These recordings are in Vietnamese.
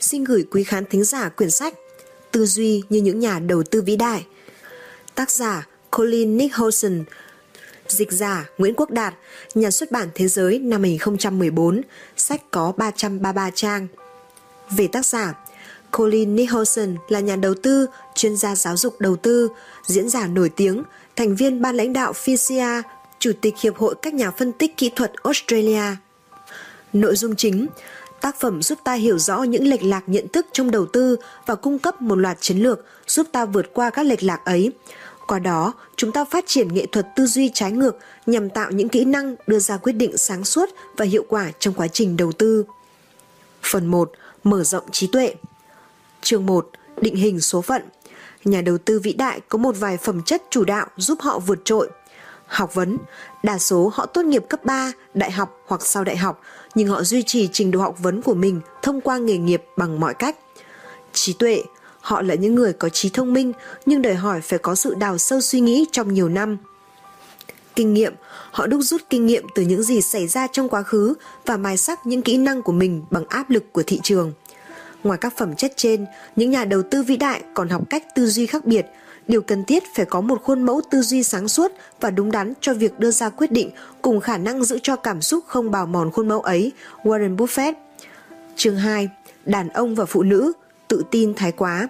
xin gửi quý khán thính giả quyển sách Tư duy như những nhà đầu tư vĩ đại. Tác giả Colin Nicholson, dịch giả Nguyễn Quốc Đạt, nhà xuất bản Thế giới năm 2014, sách có 333 trang. Về tác giả, Colin Nicholson là nhà đầu tư, chuyên gia giáo dục đầu tư, diễn giả nổi tiếng, thành viên ban lãnh đạo FISIA, Chủ tịch Hiệp hội các nhà phân tích kỹ thuật Australia. Nội dung chính Tác phẩm giúp ta hiểu rõ những lệch lạc nhận thức trong đầu tư và cung cấp một loạt chiến lược giúp ta vượt qua các lệch lạc ấy. Qua đó, chúng ta phát triển nghệ thuật tư duy trái ngược nhằm tạo những kỹ năng đưa ra quyết định sáng suốt và hiệu quả trong quá trình đầu tư. Phần 1. Mở rộng trí tuệ Chương 1. Định hình số phận Nhà đầu tư vĩ đại có một vài phẩm chất chủ đạo giúp họ vượt trội. Học vấn, đa số họ tốt nghiệp cấp 3, đại học hoặc sau đại học, nhưng họ duy trì trình độ học vấn của mình thông qua nghề nghiệp bằng mọi cách. Trí tuệ, họ là những người có trí thông minh nhưng đòi hỏi phải có sự đào sâu suy nghĩ trong nhiều năm. Kinh nghiệm, họ đúc rút kinh nghiệm từ những gì xảy ra trong quá khứ và mài sắc những kỹ năng của mình bằng áp lực của thị trường. Ngoài các phẩm chất trên, những nhà đầu tư vĩ đại còn học cách tư duy khác biệt. Điều cần thiết phải có một khuôn mẫu tư duy sáng suốt và đúng đắn cho việc đưa ra quyết định cùng khả năng giữ cho cảm xúc không bào mòn khuôn mẫu ấy. Warren Buffett Chương 2. Đàn ông và phụ nữ Tự tin thái quá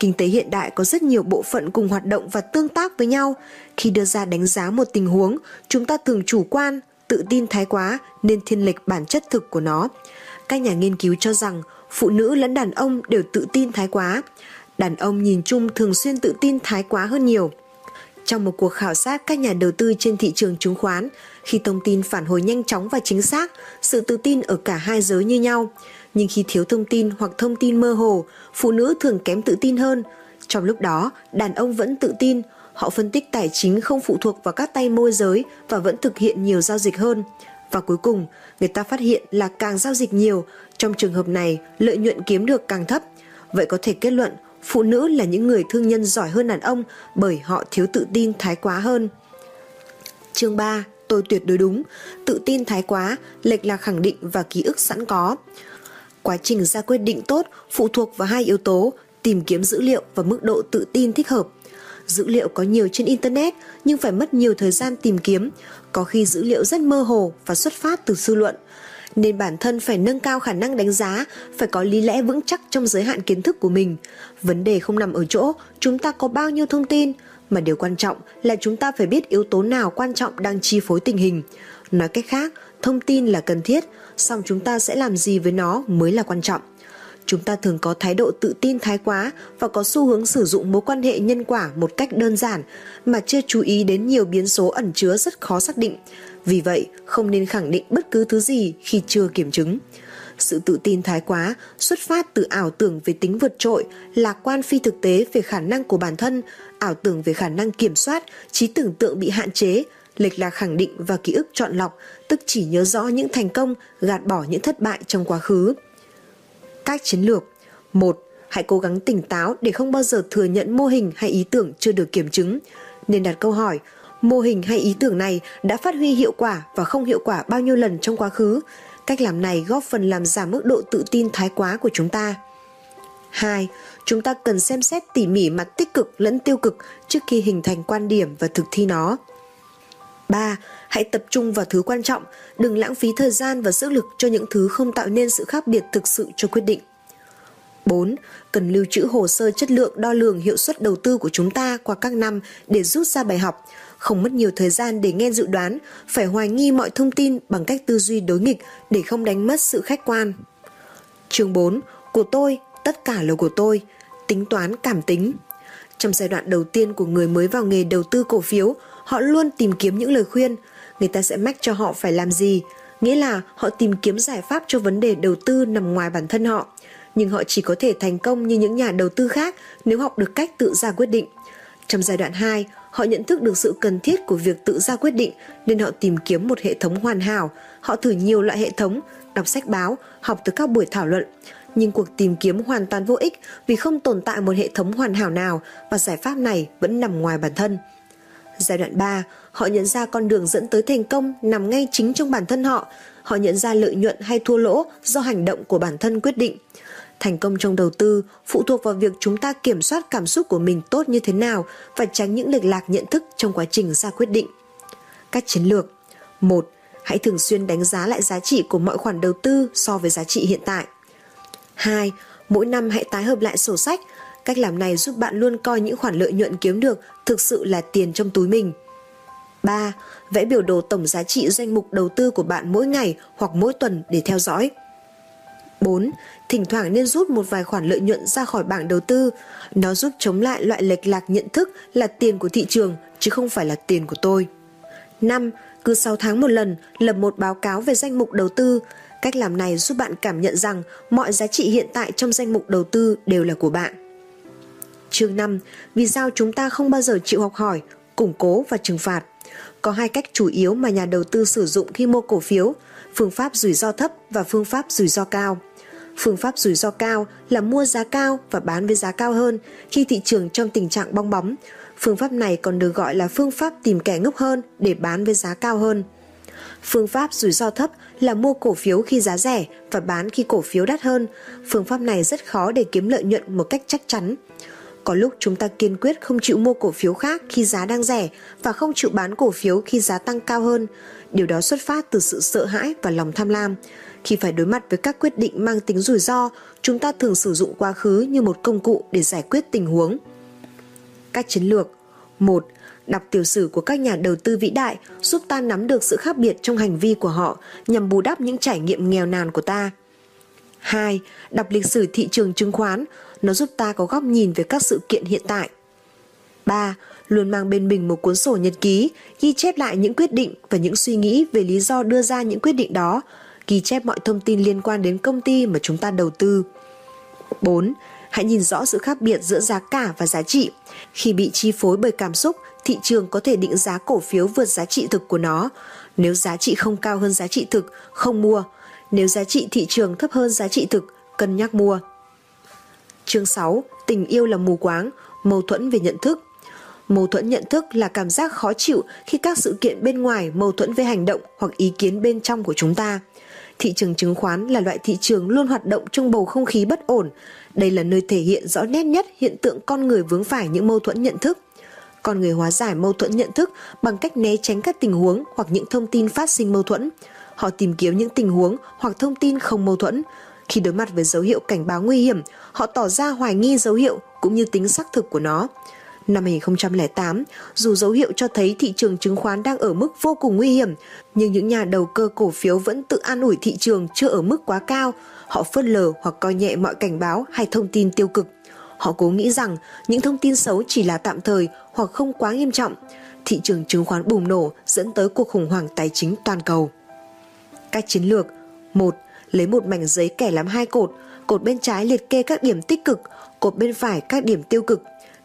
Kinh tế hiện đại có rất nhiều bộ phận cùng hoạt động và tương tác với nhau. Khi đưa ra đánh giá một tình huống, chúng ta thường chủ quan, tự tin thái quá nên thiên lệch bản chất thực của nó. Các nhà nghiên cứu cho rằng phụ nữ lẫn đàn ông đều tự tin thái quá. Đàn ông nhìn chung thường xuyên tự tin thái quá hơn nhiều. Trong một cuộc khảo sát các nhà đầu tư trên thị trường chứng khoán, khi thông tin phản hồi nhanh chóng và chính xác, sự tự tin ở cả hai giới như nhau. Nhưng khi thiếu thông tin hoặc thông tin mơ hồ, phụ nữ thường kém tự tin hơn. Trong lúc đó, đàn ông vẫn tự tin, họ phân tích tài chính không phụ thuộc vào các tay môi giới và vẫn thực hiện nhiều giao dịch hơn. Và cuối cùng, người ta phát hiện là càng giao dịch nhiều, trong trường hợp này lợi nhuận kiếm được càng thấp. Vậy có thể kết luận phụ nữ là những người thương nhân giỏi hơn đàn ông bởi họ thiếu tự tin thái quá hơn. Chương 3. Tôi tuyệt đối đúng, tự tin thái quá, lệch là khẳng định và ký ức sẵn có. Quá trình ra quyết định tốt phụ thuộc vào hai yếu tố, tìm kiếm dữ liệu và mức độ tự tin thích hợp. Dữ liệu có nhiều trên Internet nhưng phải mất nhiều thời gian tìm kiếm, có khi dữ liệu rất mơ hồ và xuất phát từ dư luận. Nên bản thân phải nâng cao khả năng đánh giá, phải có lý lẽ vững chắc trong giới hạn kiến thức của mình. Vấn đề không nằm ở chỗ chúng ta có bao nhiêu thông tin, mà điều quan trọng là chúng ta phải biết yếu tố nào quan trọng đang chi phối tình hình. Nói cách khác, thông tin là cần thiết, song chúng ta sẽ làm gì với nó mới là quan trọng chúng ta thường có thái độ tự tin thái quá và có xu hướng sử dụng mối quan hệ nhân quả một cách đơn giản mà chưa chú ý đến nhiều biến số ẩn chứa rất khó xác định vì vậy, không nên khẳng định bất cứ thứ gì khi chưa kiểm chứng. Sự tự tin thái quá, xuất phát từ ảo tưởng về tính vượt trội lạc quan phi thực tế về khả năng của bản thân, ảo tưởng về khả năng kiểm soát, trí tưởng tượng bị hạn chế, lệch lạc khẳng định và ký ức chọn lọc, tức chỉ nhớ rõ những thành công, gạt bỏ những thất bại trong quá khứ. Các chiến lược. Một, hãy cố gắng tỉnh táo để không bao giờ thừa nhận mô hình hay ý tưởng chưa được kiểm chứng. Nên đặt câu hỏi mô hình hay ý tưởng này đã phát huy hiệu quả và không hiệu quả bao nhiêu lần trong quá khứ cách làm này góp phần làm giảm mức độ tự tin thái quá của chúng ta 2. Chúng ta cần xem xét tỉ mỉ mặt tích cực lẫn tiêu cực trước khi hình thành quan điểm và thực thi nó. 3. Hãy tập trung vào thứ quan trọng, đừng lãng phí thời gian và sức lực cho những thứ không tạo nên sự khác biệt thực sự cho quyết định. 4. Cần lưu trữ hồ sơ chất lượng đo lường hiệu suất đầu tư của chúng ta qua các năm để rút ra bài học, không mất nhiều thời gian để nghe dự đoán, phải hoài nghi mọi thông tin bằng cách tư duy đối nghịch để không đánh mất sự khách quan. Chương 4. Của tôi, tất cả là của tôi. Tính toán cảm tính. Trong giai đoạn đầu tiên của người mới vào nghề đầu tư cổ phiếu, họ luôn tìm kiếm những lời khuyên, người ta sẽ mách cho họ phải làm gì, nghĩa là họ tìm kiếm giải pháp cho vấn đề đầu tư nằm ngoài bản thân họ, nhưng họ chỉ có thể thành công như những nhà đầu tư khác nếu học được cách tự ra quyết định. Trong giai đoạn 2, họ nhận thức được sự cần thiết của việc tự ra quyết định nên họ tìm kiếm một hệ thống hoàn hảo, họ thử nhiều loại hệ thống, đọc sách báo, học từ các buổi thảo luận. Nhưng cuộc tìm kiếm hoàn toàn vô ích vì không tồn tại một hệ thống hoàn hảo nào và giải pháp này vẫn nằm ngoài bản thân. Giai đoạn 3, họ nhận ra con đường dẫn tới thành công nằm ngay chính trong bản thân họ. Họ nhận ra lợi nhuận hay thua lỗ do hành động của bản thân quyết định. Thành công trong đầu tư, phụ thuộc vào việc chúng ta kiểm soát cảm xúc của mình tốt như thế nào và tránh những lệch lạc nhận thức trong quá trình ra quyết định. Các chiến lược 1. Hãy thường xuyên đánh giá lại giá trị của mọi khoản đầu tư so với giá trị hiện tại. 2. Mỗi năm hãy tái hợp lại sổ sách. Cách làm này giúp bạn luôn coi những khoản lợi nhuận kiếm được thực sự là tiền trong túi mình. 3. Vẽ biểu đồ tổng giá trị danh mục đầu tư của bạn mỗi ngày hoặc mỗi tuần để theo dõi. 4. Thỉnh thoảng nên rút một vài khoản lợi nhuận ra khỏi bảng đầu tư. Nó giúp chống lại loại lệch lạc nhận thức là tiền của thị trường chứ không phải là tiền của tôi. 5. Cứ 6 tháng một lần lập một báo cáo về danh mục đầu tư. Cách làm này giúp bạn cảm nhận rằng mọi giá trị hiện tại trong danh mục đầu tư đều là của bạn. Chương 5. Vì sao chúng ta không bao giờ chịu học hỏi, củng cố và trừng phạt? Có hai cách chủ yếu mà nhà đầu tư sử dụng khi mua cổ phiếu, phương pháp rủi ro thấp và phương pháp rủi ro cao. Phương pháp rủi ro cao là mua giá cao và bán với giá cao hơn khi thị trường trong tình trạng bong bóng. Phương pháp này còn được gọi là phương pháp tìm kẻ ngốc hơn để bán với giá cao hơn. Phương pháp rủi ro thấp là mua cổ phiếu khi giá rẻ và bán khi cổ phiếu đắt hơn. Phương pháp này rất khó để kiếm lợi nhuận một cách chắc chắn. Có lúc chúng ta kiên quyết không chịu mua cổ phiếu khác khi giá đang rẻ và không chịu bán cổ phiếu khi giá tăng cao hơn. Điều đó xuất phát từ sự sợ hãi và lòng tham lam. Khi phải đối mặt với các quyết định mang tính rủi ro, chúng ta thường sử dụng quá khứ như một công cụ để giải quyết tình huống. Các chiến lược 1. Đọc tiểu sử của các nhà đầu tư vĩ đại giúp ta nắm được sự khác biệt trong hành vi của họ nhằm bù đắp những trải nghiệm nghèo nàn của ta. 2. Đọc lịch sử thị trường chứng khoán, nó giúp ta có góc nhìn về các sự kiện hiện tại. 3. Luôn mang bên mình một cuốn sổ nhật ký, ghi chép lại những quyết định và những suy nghĩ về lý do đưa ra những quyết định đó, ghi chép mọi thông tin liên quan đến công ty mà chúng ta đầu tư. 4. Hãy nhìn rõ sự khác biệt giữa giá cả và giá trị. Khi bị chi phối bởi cảm xúc, thị trường có thể định giá cổ phiếu vượt giá trị thực của nó. Nếu giá trị không cao hơn giá trị thực, không mua. Nếu giá trị thị trường thấp hơn giá trị thực, cân nhắc mua. Chương 6. Tình yêu là mù quáng, mâu thuẫn về nhận thức. Mâu thuẫn nhận thức là cảm giác khó chịu khi các sự kiện bên ngoài mâu thuẫn với hành động hoặc ý kiến bên trong của chúng ta. Thị trường chứng khoán là loại thị trường luôn hoạt động trong bầu không khí bất ổn. Đây là nơi thể hiện rõ nét nhất hiện tượng con người vướng phải những mâu thuẫn nhận thức. Con người hóa giải mâu thuẫn nhận thức bằng cách né tránh các tình huống hoặc những thông tin phát sinh mâu thuẫn. Họ tìm kiếm những tình huống hoặc thông tin không mâu thuẫn. Khi đối mặt với dấu hiệu cảnh báo nguy hiểm, họ tỏ ra hoài nghi dấu hiệu cũng như tính xác thực của nó. Năm 2008, dù dấu hiệu cho thấy thị trường chứng khoán đang ở mức vô cùng nguy hiểm, nhưng những nhà đầu cơ cổ phiếu vẫn tự an ủi thị trường chưa ở mức quá cao. Họ phớt lờ hoặc coi nhẹ mọi cảnh báo hay thông tin tiêu cực. Họ cố nghĩ rằng những thông tin xấu chỉ là tạm thời hoặc không quá nghiêm trọng. Thị trường chứng khoán bùng nổ dẫn tới cuộc khủng hoảng tài chính toàn cầu. Cách chiến lược 1. Lấy một mảnh giấy kẻ làm hai cột, cột bên trái liệt kê các điểm tích cực, cột bên phải các điểm tiêu cực.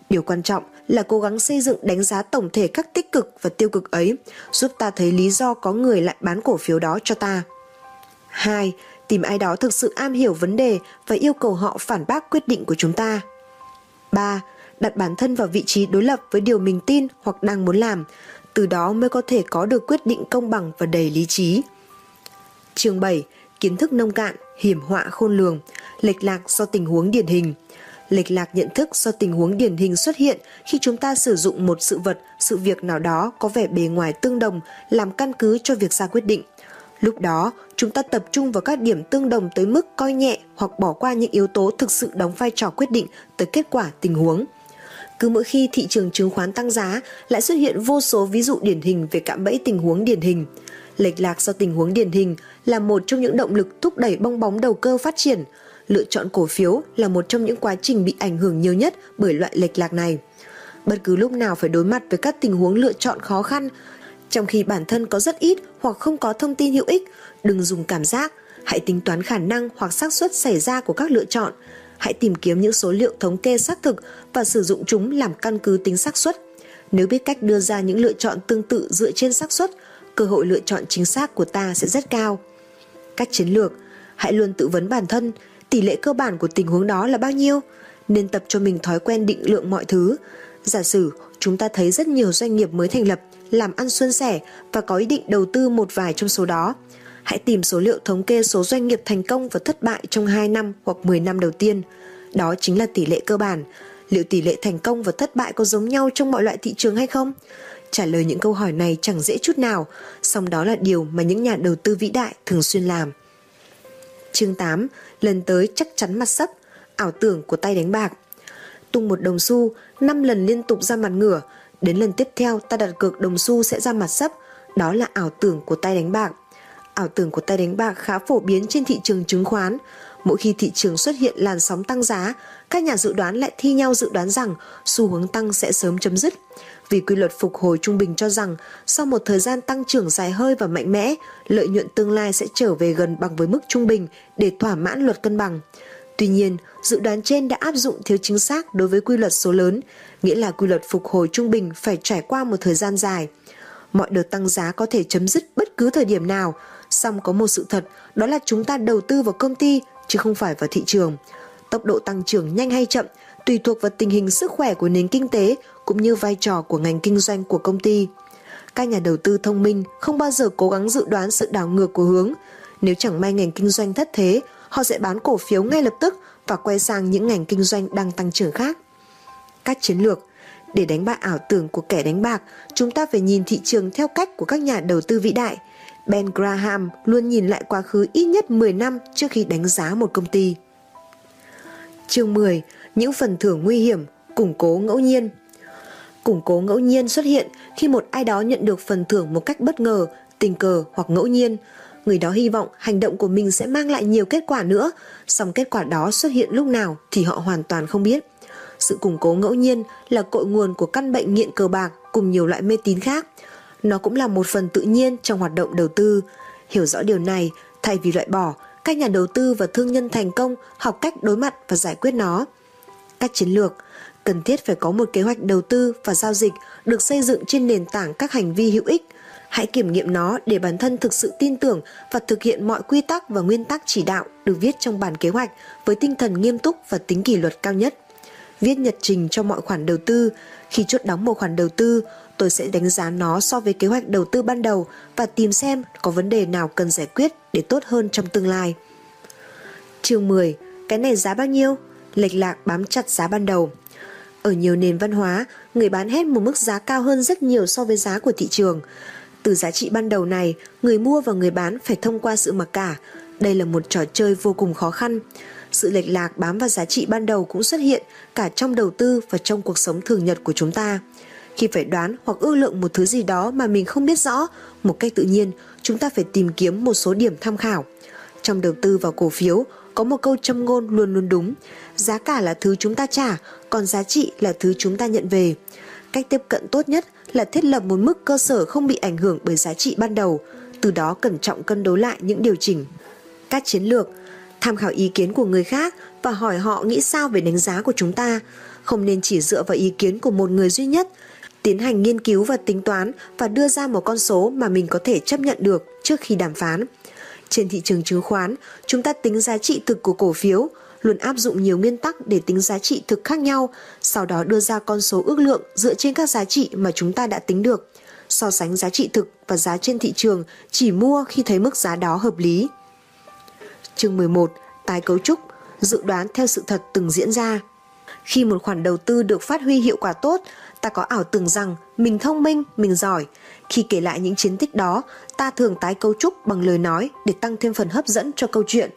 Điều quan trọng là cố gắng xây dựng đánh giá tổng thể các tích cực và tiêu cực ấy, giúp ta thấy lý do có người lại bán cổ phiếu đó cho ta. 2. Tìm ai đó thực sự am hiểu vấn đề và yêu cầu họ phản bác quyết định của chúng ta. 3. Đặt bản thân vào vị trí đối lập với điều mình tin hoặc đang muốn làm, từ đó mới có thể có được quyết định công bằng và đầy lý trí. Chương 7. Kiến thức nông cạn, hiểm họa khôn lường, lệch lạc do tình huống điển hình – lệch lạc nhận thức do tình huống điển hình xuất hiện khi chúng ta sử dụng một sự vật, sự việc nào đó có vẻ bề ngoài tương đồng làm căn cứ cho việc ra quyết định. Lúc đó, chúng ta tập trung vào các điểm tương đồng tới mức coi nhẹ hoặc bỏ qua những yếu tố thực sự đóng vai trò quyết định tới kết quả tình huống. Cứ mỗi khi thị trường chứng khoán tăng giá, lại xuất hiện vô số ví dụ điển hình về cạm bẫy tình huống điển hình. Lệch lạc do tình huống điển hình là một trong những động lực thúc đẩy bong bóng đầu cơ phát triển, lựa chọn cổ phiếu là một trong những quá trình bị ảnh hưởng nhiều nhất bởi loại lệch lạc này. Bất cứ lúc nào phải đối mặt với các tình huống lựa chọn khó khăn, trong khi bản thân có rất ít hoặc không có thông tin hữu ích, đừng dùng cảm giác, hãy tính toán khả năng hoặc xác suất xảy ra của các lựa chọn. Hãy tìm kiếm những số liệu thống kê xác thực và sử dụng chúng làm căn cứ tính xác suất. Nếu biết cách đưa ra những lựa chọn tương tự dựa trên xác suất, cơ hội lựa chọn chính xác của ta sẽ rất cao. Cách chiến lược, hãy luôn tự vấn bản thân, tỷ lệ cơ bản của tình huống đó là bao nhiêu, nên tập cho mình thói quen định lượng mọi thứ. Giả sử chúng ta thấy rất nhiều doanh nghiệp mới thành lập, làm ăn xuân sẻ và có ý định đầu tư một vài trong số đó. Hãy tìm số liệu thống kê số doanh nghiệp thành công và thất bại trong 2 năm hoặc 10 năm đầu tiên. Đó chính là tỷ lệ cơ bản. Liệu tỷ lệ thành công và thất bại có giống nhau trong mọi loại thị trường hay không? Trả lời những câu hỏi này chẳng dễ chút nào, song đó là điều mà những nhà đầu tư vĩ đại thường xuyên làm. Chương 8. Lần tới chắc chắn mặt sấp, ảo tưởng của tay đánh bạc. Tung một đồng xu, 5 lần liên tục ra mặt ngửa, đến lần tiếp theo ta đặt cược đồng xu sẽ ra mặt sấp, đó là ảo tưởng của tay đánh bạc. Ảo tưởng của tay đánh bạc khá phổ biến trên thị trường chứng khoán. Mỗi khi thị trường xuất hiện làn sóng tăng giá, các nhà dự đoán lại thi nhau dự đoán rằng xu hướng tăng sẽ sớm chấm dứt. Vì quy luật phục hồi trung bình cho rằng sau một thời gian tăng trưởng dài hơi và mạnh mẽ, lợi nhuận tương lai sẽ trở về gần bằng với mức trung bình để thỏa mãn luật cân bằng. Tuy nhiên, dự đoán trên đã áp dụng thiếu chính xác đối với quy luật số lớn, nghĩa là quy luật phục hồi trung bình phải trải qua một thời gian dài. Mọi đợt tăng giá có thể chấm dứt bất cứ thời điểm nào, song có một sự thật, đó là chúng ta đầu tư vào công ty chứ không phải vào thị trường. Tốc độ tăng trưởng nhanh hay chậm tùy thuộc vào tình hình sức khỏe của nền kinh tế cũng như vai trò của ngành kinh doanh của công ty. Các nhà đầu tư thông minh không bao giờ cố gắng dự đoán sự đảo ngược của hướng. Nếu chẳng may ngành kinh doanh thất thế, họ sẽ bán cổ phiếu ngay lập tức và quay sang những ngành kinh doanh đang tăng trưởng khác. Các chiến lược để đánh bại ảo tưởng của kẻ đánh bạc, chúng ta phải nhìn thị trường theo cách của các nhà đầu tư vĩ đại. Ben Graham luôn nhìn lại quá khứ ít nhất 10 năm trước khi đánh giá một công ty. Chương 10. Những phần thưởng nguy hiểm, củng cố ngẫu nhiên Củng cố ngẫu nhiên xuất hiện khi một ai đó nhận được phần thưởng một cách bất ngờ, tình cờ hoặc ngẫu nhiên. Người đó hy vọng hành động của mình sẽ mang lại nhiều kết quả nữa, song kết quả đó xuất hiện lúc nào thì họ hoàn toàn không biết. Sự củng cố ngẫu nhiên là cội nguồn của căn bệnh nghiện cờ bạc cùng nhiều loại mê tín khác. Nó cũng là một phần tự nhiên trong hoạt động đầu tư. Hiểu rõ điều này, thay vì loại bỏ, các nhà đầu tư và thương nhân thành công học cách đối mặt và giải quyết nó. Các chiến lược cần thiết phải có một kế hoạch đầu tư và giao dịch được xây dựng trên nền tảng các hành vi hữu ích. Hãy kiểm nghiệm nó để bản thân thực sự tin tưởng và thực hiện mọi quy tắc và nguyên tắc chỉ đạo được viết trong bản kế hoạch với tinh thần nghiêm túc và tính kỷ luật cao nhất. Viết nhật trình cho mọi khoản đầu tư. Khi chốt đóng một khoản đầu tư, tôi sẽ đánh giá nó so với kế hoạch đầu tư ban đầu và tìm xem có vấn đề nào cần giải quyết để tốt hơn trong tương lai. Chương 10. Cái này giá bao nhiêu? Lệch lạc bám chặt giá ban đầu. Ở nhiều nền văn hóa, người bán hết một mức giá cao hơn rất nhiều so với giá của thị trường. Từ giá trị ban đầu này, người mua và người bán phải thông qua sự mặc cả. Đây là một trò chơi vô cùng khó khăn. Sự lệch lạc bám vào giá trị ban đầu cũng xuất hiện cả trong đầu tư và trong cuộc sống thường nhật của chúng ta. Khi phải đoán hoặc ước lượng một thứ gì đó mà mình không biết rõ, một cách tự nhiên, chúng ta phải tìm kiếm một số điểm tham khảo. Trong đầu tư vào cổ phiếu, có một câu châm ngôn luôn luôn đúng. Giá cả là thứ chúng ta trả, còn giá trị là thứ chúng ta nhận về. Cách tiếp cận tốt nhất là thiết lập một mức cơ sở không bị ảnh hưởng bởi giá trị ban đầu, từ đó cẩn trọng cân đối lại những điều chỉnh. Các chiến lược tham khảo ý kiến của người khác và hỏi họ nghĩ sao về đánh giá của chúng ta, không nên chỉ dựa vào ý kiến của một người duy nhất, tiến hành nghiên cứu và tính toán và đưa ra một con số mà mình có thể chấp nhận được trước khi đàm phán. Trên thị trường chứng khoán, chúng ta tính giá trị thực của cổ phiếu, luôn áp dụng nhiều nguyên tắc để tính giá trị thực khác nhau, sau đó đưa ra con số ước lượng dựa trên các giá trị mà chúng ta đã tính được. So sánh giá trị thực và giá trên thị trường chỉ mua khi thấy mức giá đó hợp lý. Chương 11. Tái cấu trúc, dự đoán theo sự thật từng diễn ra. Khi một khoản đầu tư được phát huy hiệu quả tốt, ta có ảo tưởng rằng mình thông minh, mình giỏi. Khi kể lại những chiến tích đó, ta thường tái cấu trúc bằng lời nói để tăng thêm phần hấp dẫn cho câu chuyện.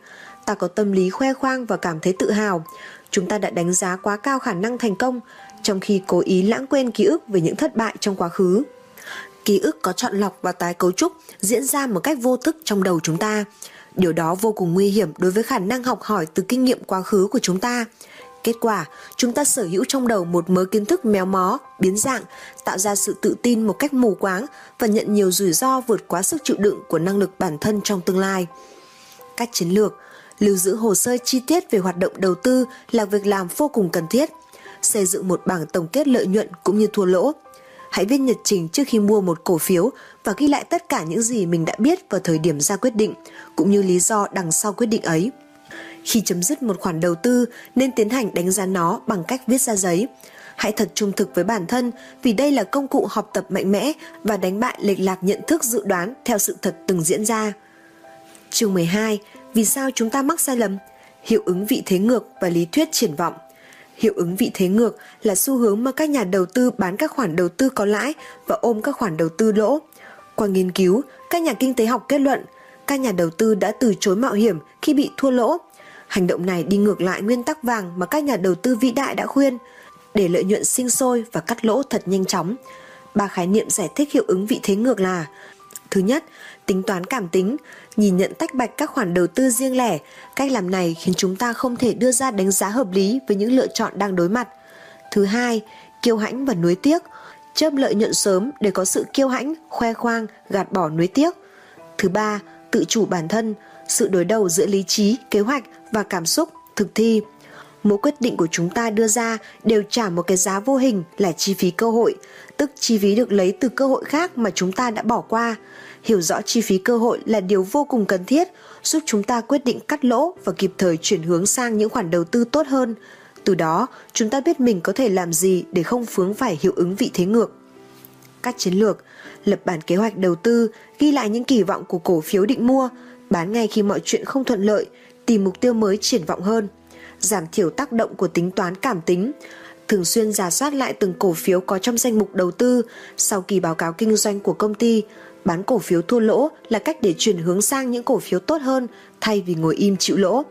Ta có tâm lý khoe khoang và cảm thấy tự hào. Chúng ta đã đánh giá quá cao khả năng thành công, trong khi cố ý lãng quên ký ức về những thất bại trong quá khứ. Ký ức có chọn lọc và tái cấu trúc diễn ra một cách vô thức trong đầu chúng ta. Điều đó vô cùng nguy hiểm đối với khả năng học hỏi từ kinh nghiệm quá khứ của chúng ta. Kết quả, chúng ta sở hữu trong đầu một mớ kiến thức méo mó, biến dạng, tạo ra sự tự tin một cách mù quáng và nhận nhiều rủi ro vượt quá sức chịu đựng của năng lực bản thân trong tương lai. Các chiến lược Lưu giữ hồ sơ chi tiết về hoạt động đầu tư là việc làm vô cùng cần thiết. Xây dựng một bảng tổng kết lợi nhuận cũng như thua lỗ. Hãy viết nhật trình trước khi mua một cổ phiếu và ghi lại tất cả những gì mình đã biết vào thời điểm ra quyết định, cũng như lý do đằng sau quyết định ấy. Khi chấm dứt một khoản đầu tư nên tiến hành đánh giá nó bằng cách viết ra giấy. Hãy thật trung thực với bản thân vì đây là công cụ học tập mạnh mẽ và đánh bại lệch lạc nhận thức dự đoán theo sự thật từng diễn ra. Chương 12. Vì sao chúng ta mắc sai lầm? Hiệu ứng vị thế ngược và lý thuyết triển vọng. Hiệu ứng vị thế ngược là xu hướng mà các nhà đầu tư bán các khoản đầu tư có lãi và ôm các khoản đầu tư lỗ. Qua nghiên cứu, các nhà kinh tế học kết luận các nhà đầu tư đã từ chối mạo hiểm khi bị thua lỗ. Hành động này đi ngược lại nguyên tắc vàng mà các nhà đầu tư vĩ đại đã khuyên, để lợi nhuận sinh sôi và cắt lỗ thật nhanh chóng. Ba khái niệm giải thích hiệu ứng vị thế ngược là Thứ nhất, tính toán cảm tính, nhìn nhận tách bạch các khoản đầu tư riêng lẻ. Cách làm này khiến chúng ta không thể đưa ra đánh giá hợp lý với những lựa chọn đang đối mặt. Thứ hai, kiêu hãnh và nuối tiếc, chớp lợi nhuận sớm để có sự kiêu hãnh, khoe khoang, gạt bỏ nuối tiếc. Thứ ba, tự chủ bản thân, sự đối đầu giữa lý trí, kế hoạch và cảm xúc, thực thi. Mỗi quyết định của chúng ta đưa ra đều trả một cái giá vô hình là chi phí cơ hội, tức chi phí được lấy từ cơ hội khác mà chúng ta đã bỏ qua. Hiểu rõ chi phí cơ hội là điều vô cùng cần thiết, giúp chúng ta quyết định cắt lỗ và kịp thời chuyển hướng sang những khoản đầu tư tốt hơn. Từ đó, chúng ta biết mình có thể làm gì để không vướng phải hiệu ứng vị thế ngược. Các chiến lược, lập bản kế hoạch đầu tư, ghi lại những kỳ vọng của cổ phiếu định mua, bán ngay khi mọi chuyện không thuận lợi, tìm mục tiêu mới triển vọng hơn, giảm thiểu tác động của tính toán cảm tính, thường xuyên giả soát lại từng cổ phiếu có trong danh mục đầu tư sau kỳ báo cáo kinh doanh của công ty, bán cổ phiếu thua lỗ là cách để chuyển hướng sang những cổ phiếu tốt hơn thay vì ngồi im chịu lỗ.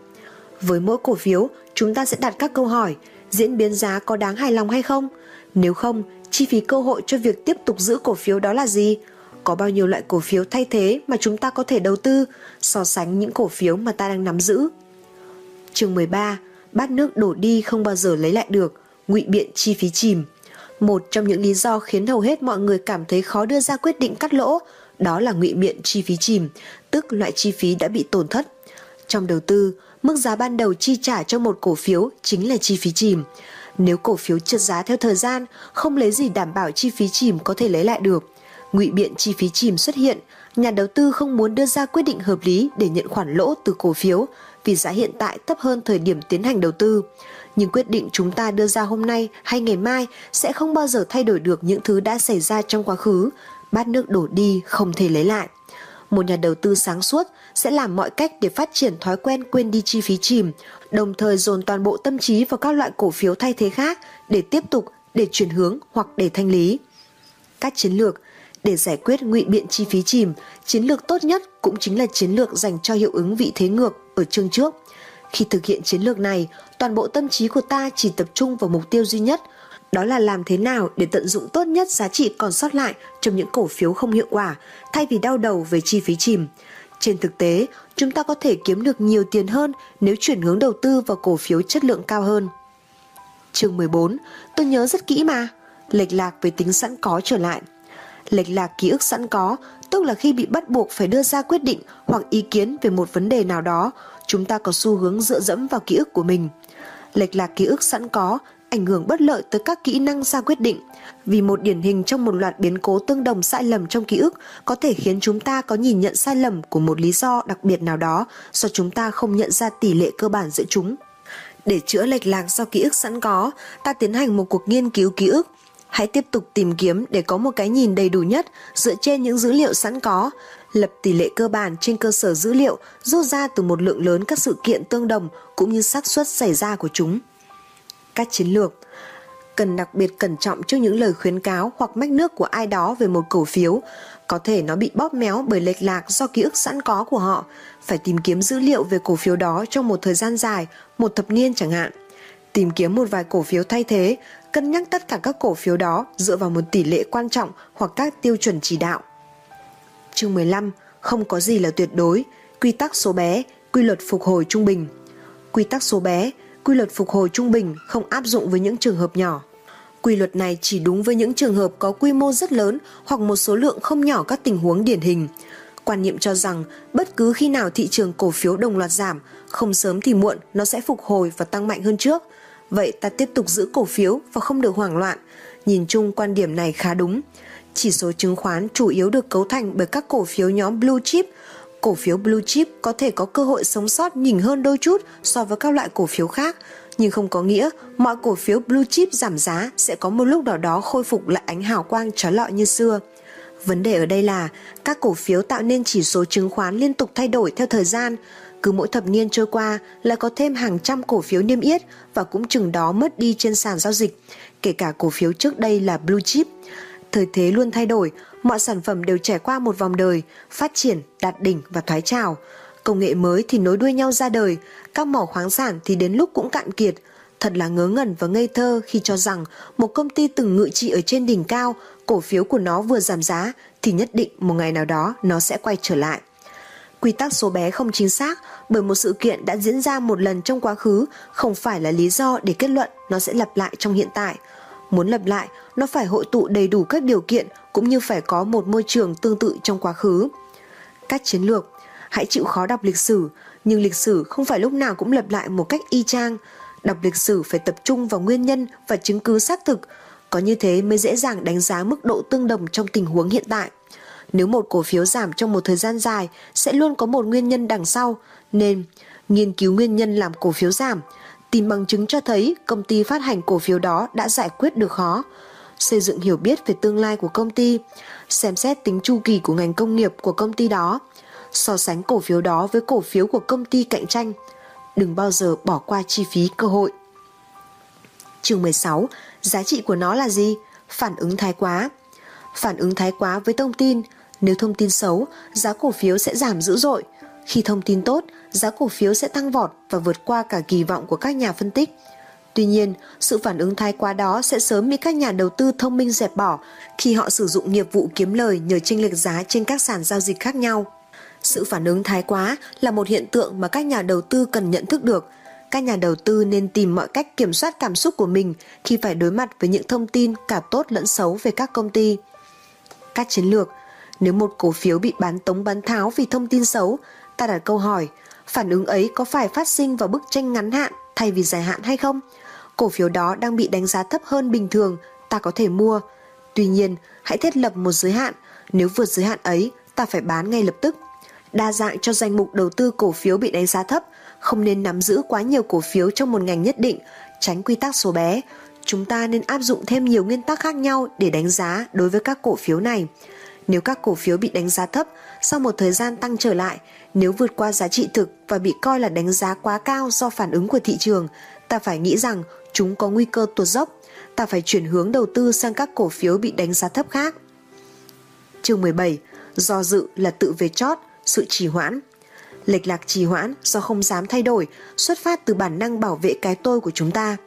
Với mỗi cổ phiếu, chúng ta sẽ đặt các câu hỏi, diễn biến giá có đáng hài lòng hay không? Nếu không, chi phí cơ hội cho việc tiếp tục giữ cổ phiếu đó là gì? Có bao nhiêu loại cổ phiếu thay thế mà chúng ta có thể đầu tư so sánh những cổ phiếu mà ta đang nắm giữ? Chương 13. Bát nước đổ đi không bao giờ lấy lại được, ngụy biện chi phí chìm. Một trong những lý do khiến hầu hết mọi người cảm thấy khó đưa ra quyết định cắt lỗ, đó là ngụy biện chi phí chìm, tức loại chi phí đã bị tổn thất. Trong đầu tư, mức giá ban đầu chi trả cho một cổ phiếu chính là chi phí chìm. Nếu cổ phiếu trượt giá theo thời gian, không lấy gì đảm bảo chi phí chìm có thể lấy lại được. Ngụy biện chi phí chìm xuất hiện, nhà đầu tư không muốn đưa ra quyết định hợp lý để nhận khoản lỗ từ cổ phiếu vì giá hiện tại thấp hơn thời điểm tiến hành đầu tư. Nhưng quyết định chúng ta đưa ra hôm nay hay ngày mai sẽ không bao giờ thay đổi được những thứ đã xảy ra trong quá khứ. Bát nước đổ đi không thể lấy lại. Một nhà đầu tư sáng suốt sẽ làm mọi cách để phát triển thói quen quên đi chi phí chìm, đồng thời dồn toàn bộ tâm trí vào các loại cổ phiếu thay thế khác để tiếp tục, để chuyển hướng hoặc để thanh lý. Các chiến lược để giải quyết ngụy biện chi phí chìm, chiến lược tốt nhất cũng chính là chiến lược dành cho hiệu ứng vị thế ngược ở chương trước. Khi thực hiện chiến lược này, toàn bộ tâm trí của ta chỉ tập trung vào mục tiêu duy nhất, đó là làm thế nào để tận dụng tốt nhất giá trị còn sót lại trong những cổ phiếu không hiệu quả, thay vì đau đầu về chi phí chìm. Trên thực tế, chúng ta có thể kiếm được nhiều tiền hơn nếu chuyển hướng đầu tư vào cổ phiếu chất lượng cao hơn. Chương 14, tôi nhớ rất kỹ mà, lệch lạc về tính sẵn có trở lại. Lệch lạc ký ức sẵn có, tức là khi bị bắt buộc phải đưa ra quyết định hoặc ý kiến về một vấn đề nào đó, chúng ta có xu hướng dựa dẫm vào ký ức của mình. Lệch lạc ký ức sẵn có ảnh hưởng bất lợi tới các kỹ năng ra quyết định. Vì một điển hình trong một loạt biến cố tương đồng sai lầm trong ký ức, có thể khiến chúng ta có nhìn nhận sai lầm của một lý do đặc biệt nào đó do chúng ta không nhận ra tỷ lệ cơ bản giữa chúng. Để chữa lệch lạc do ký ức sẵn có, ta tiến hành một cuộc nghiên cứu ký ức. Hãy tiếp tục tìm kiếm để có một cái nhìn đầy đủ nhất dựa trên những dữ liệu sẵn có. Lập tỷ lệ cơ bản trên cơ sở dữ liệu, rút ra từ một lượng lớn các sự kiện tương đồng cũng như xác suất xảy ra của chúng các chiến lược. Cần đặc biệt cẩn trọng trước những lời khuyến cáo hoặc mách nước của ai đó về một cổ phiếu. Có thể nó bị bóp méo bởi lệch lạc do ký ức sẵn có của họ. Phải tìm kiếm dữ liệu về cổ phiếu đó trong một thời gian dài, một thập niên chẳng hạn. Tìm kiếm một vài cổ phiếu thay thế, cân nhắc tất cả các cổ phiếu đó dựa vào một tỷ lệ quan trọng hoặc các tiêu chuẩn chỉ đạo. Chương 15 không có gì là tuyệt đối. Quy tắc số bé, quy luật phục hồi trung bình. Quy tắc số bé quy luật phục hồi trung bình không áp dụng với những trường hợp nhỏ. Quy luật này chỉ đúng với những trường hợp có quy mô rất lớn hoặc một số lượng không nhỏ các tình huống điển hình. Quan niệm cho rằng bất cứ khi nào thị trường cổ phiếu đồng loạt giảm, không sớm thì muộn nó sẽ phục hồi và tăng mạnh hơn trước. Vậy ta tiếp tục giữ cổ phiếu và không được hoảng loạn. Nhìn chung quan điểm này khá đúng. Chỉ số chứng khoán chủ yếu được cấu thành bởi các cổ phiếu nhóm blue chip cổ phiếu blue chip có thể có cơ hội sống sót nhỉnh hơn đôi chút so với các loại cổ phiếu khác, nhưng không có nghĩa mọi cổ phiếu blue chip giảm giá sẽ có một lúc nào đó khôi phục lại ánh hào quang trói lọi như xưa. Vấn đề ở đây là các cổ phiếu tạo nên chỉ số chứng khoán liên tục thay đổi theo thời gian, cứ mỗi thập niên trôi qua là có thêm hàng trăm cổ phiếu niêm yết và cũng chừng đó mất đi trên sàn giao dịch, kể cả cổ phiếu trước đây là blue chip. Thời thế luôn thay đổi, mọi sản phẩm đều trải qua một vòng đời, phát triển, đạt đỉnh và thoái trào. Công nghệ mới thì nối đuôi nhau ra đời, các mỏ khoáng sản thì đến lúc cũng cạn kiệt. Thật là ngớ ngẩn và ngây thơ khi cho rằng một công ty từng ngự trị ở trên đỉnh cao, cổ phiếu của nó vừa giảm giá thì nhất định một ngày nào đó nó sẽ quay trở lại. Quy tắc số bé không chính xác bởi một sự kiện đã diễn ra một lần trong quá khứ không phải là lý do để kết luận nó sẽ lặp lại trong hiện tại. Muốn lập lại, nó phải hội tụ đầy đủ các điều kiện cũng như phải có một môi trường tương tự trong quá khứ. các chiến lược Hãy chịu khó đọc lịch sử, nhưng lịch sử không phải lúc nào cũng lập lại một cách y chang. Đọc lịch sử phải tập trung vào nguyên nhân và chứng cứ xác thực, có như thế mới dễ dàng đánh giá mức độ tương đồng trong tình huống hiện tại. Nếu một cổ phiếu giảm trong một thời gian dài sẽ luôn có một nguyên nhân đằng sau, nên nghiên cứu nguyên nhân làm cổ phiếu giảm, tìm bằng chứng cho thấy công ty phát hành cổ phiếu đó đã giải quyết được khó, xây dựng hiểu biết về tương lai của công ty, xem xét tính chu kỳ của ngành công nghiệp của công ty đó, so sánh cổ phiếu đó với cổ phiếu của công ty cạnh tranh. Đừng bao giờ bỏ qua chi phí cơ hội. Chương 16, giá trị của nó là gì? Phản ứng thái quá. Phản ứng thái quá với thông tin, nếu thông tin xấu, giá cổ phiếu sẽ giảm dữ dội. Khi thông tin tốt, giá cổ phiếu sẽ tăng vọt và vượt qua cả kỳ vọng của các nhà phân tích. Tuy nhiên, sự phản ứng thái quá đó sẽ sớm bị các nhà đầu tư thông minh dẹp bỏ khi họ sử dụng nghiệp vụ kiếm lời nhờ chênh lệch giá trên các sàn giao dịch khác nhau. Sự phản ứng thái quá là một hiện tượng mà các nhà đầu tư cần nhận thức được. Các nhà đầu tư nên tìm mọi cách kiểm soát cảm xúc của mình khi phải đối mặt với những thông tin cả tốt lẫn xấu về các công ty. Các chiến lược Nếu một cổ phiếu bị bán tống bán tháo vì thông tin xấu, ta đặt câu hỏi, phản ứng ấy có phải phát sinh vào bức tranh ngắn hạn thay vì dài hạn hay không? Cổ phiếu đó đang bị đánh giá thấp hơn bình thường, ta có thể mua. Tuy nhiên, hãy thiết lập một giới hạn, nếu vượt giới hạn ấy, ta phải bán ngay lập tức đa dạng cho danh mục đầu tư cổ phiếu bị đánh giá thấp, không nên nắm giữ quá nhiều cổ phiếu trong một ngành nhất định, tránh quy tắc số bé. Chúng ta nên áp dụng thêm nhiều nguyên tắc khác nhau để đánh giá đối với các cổ phiếu này. Nếu các cổ phiếu bị đánh giá thấp, sau một thời gian tăng trở lại, nếu vượt qua giá trị thực và bị coi là đánh giá quá cao do phản ứng của thị trường, ta phải nghĩ rằng chúng có nguy cơ tuột dốc, ta phải chuyển hướng đầu tư sang các cổ phiếu bị đánh giá thấp khác. Chương 17. Do dự là tự về chót, sự trì hoãn. Lệch lạc trì hoãn do không dám thay đổi xuất phát từ bản năng bảo vệ cái tôi của chúng ta.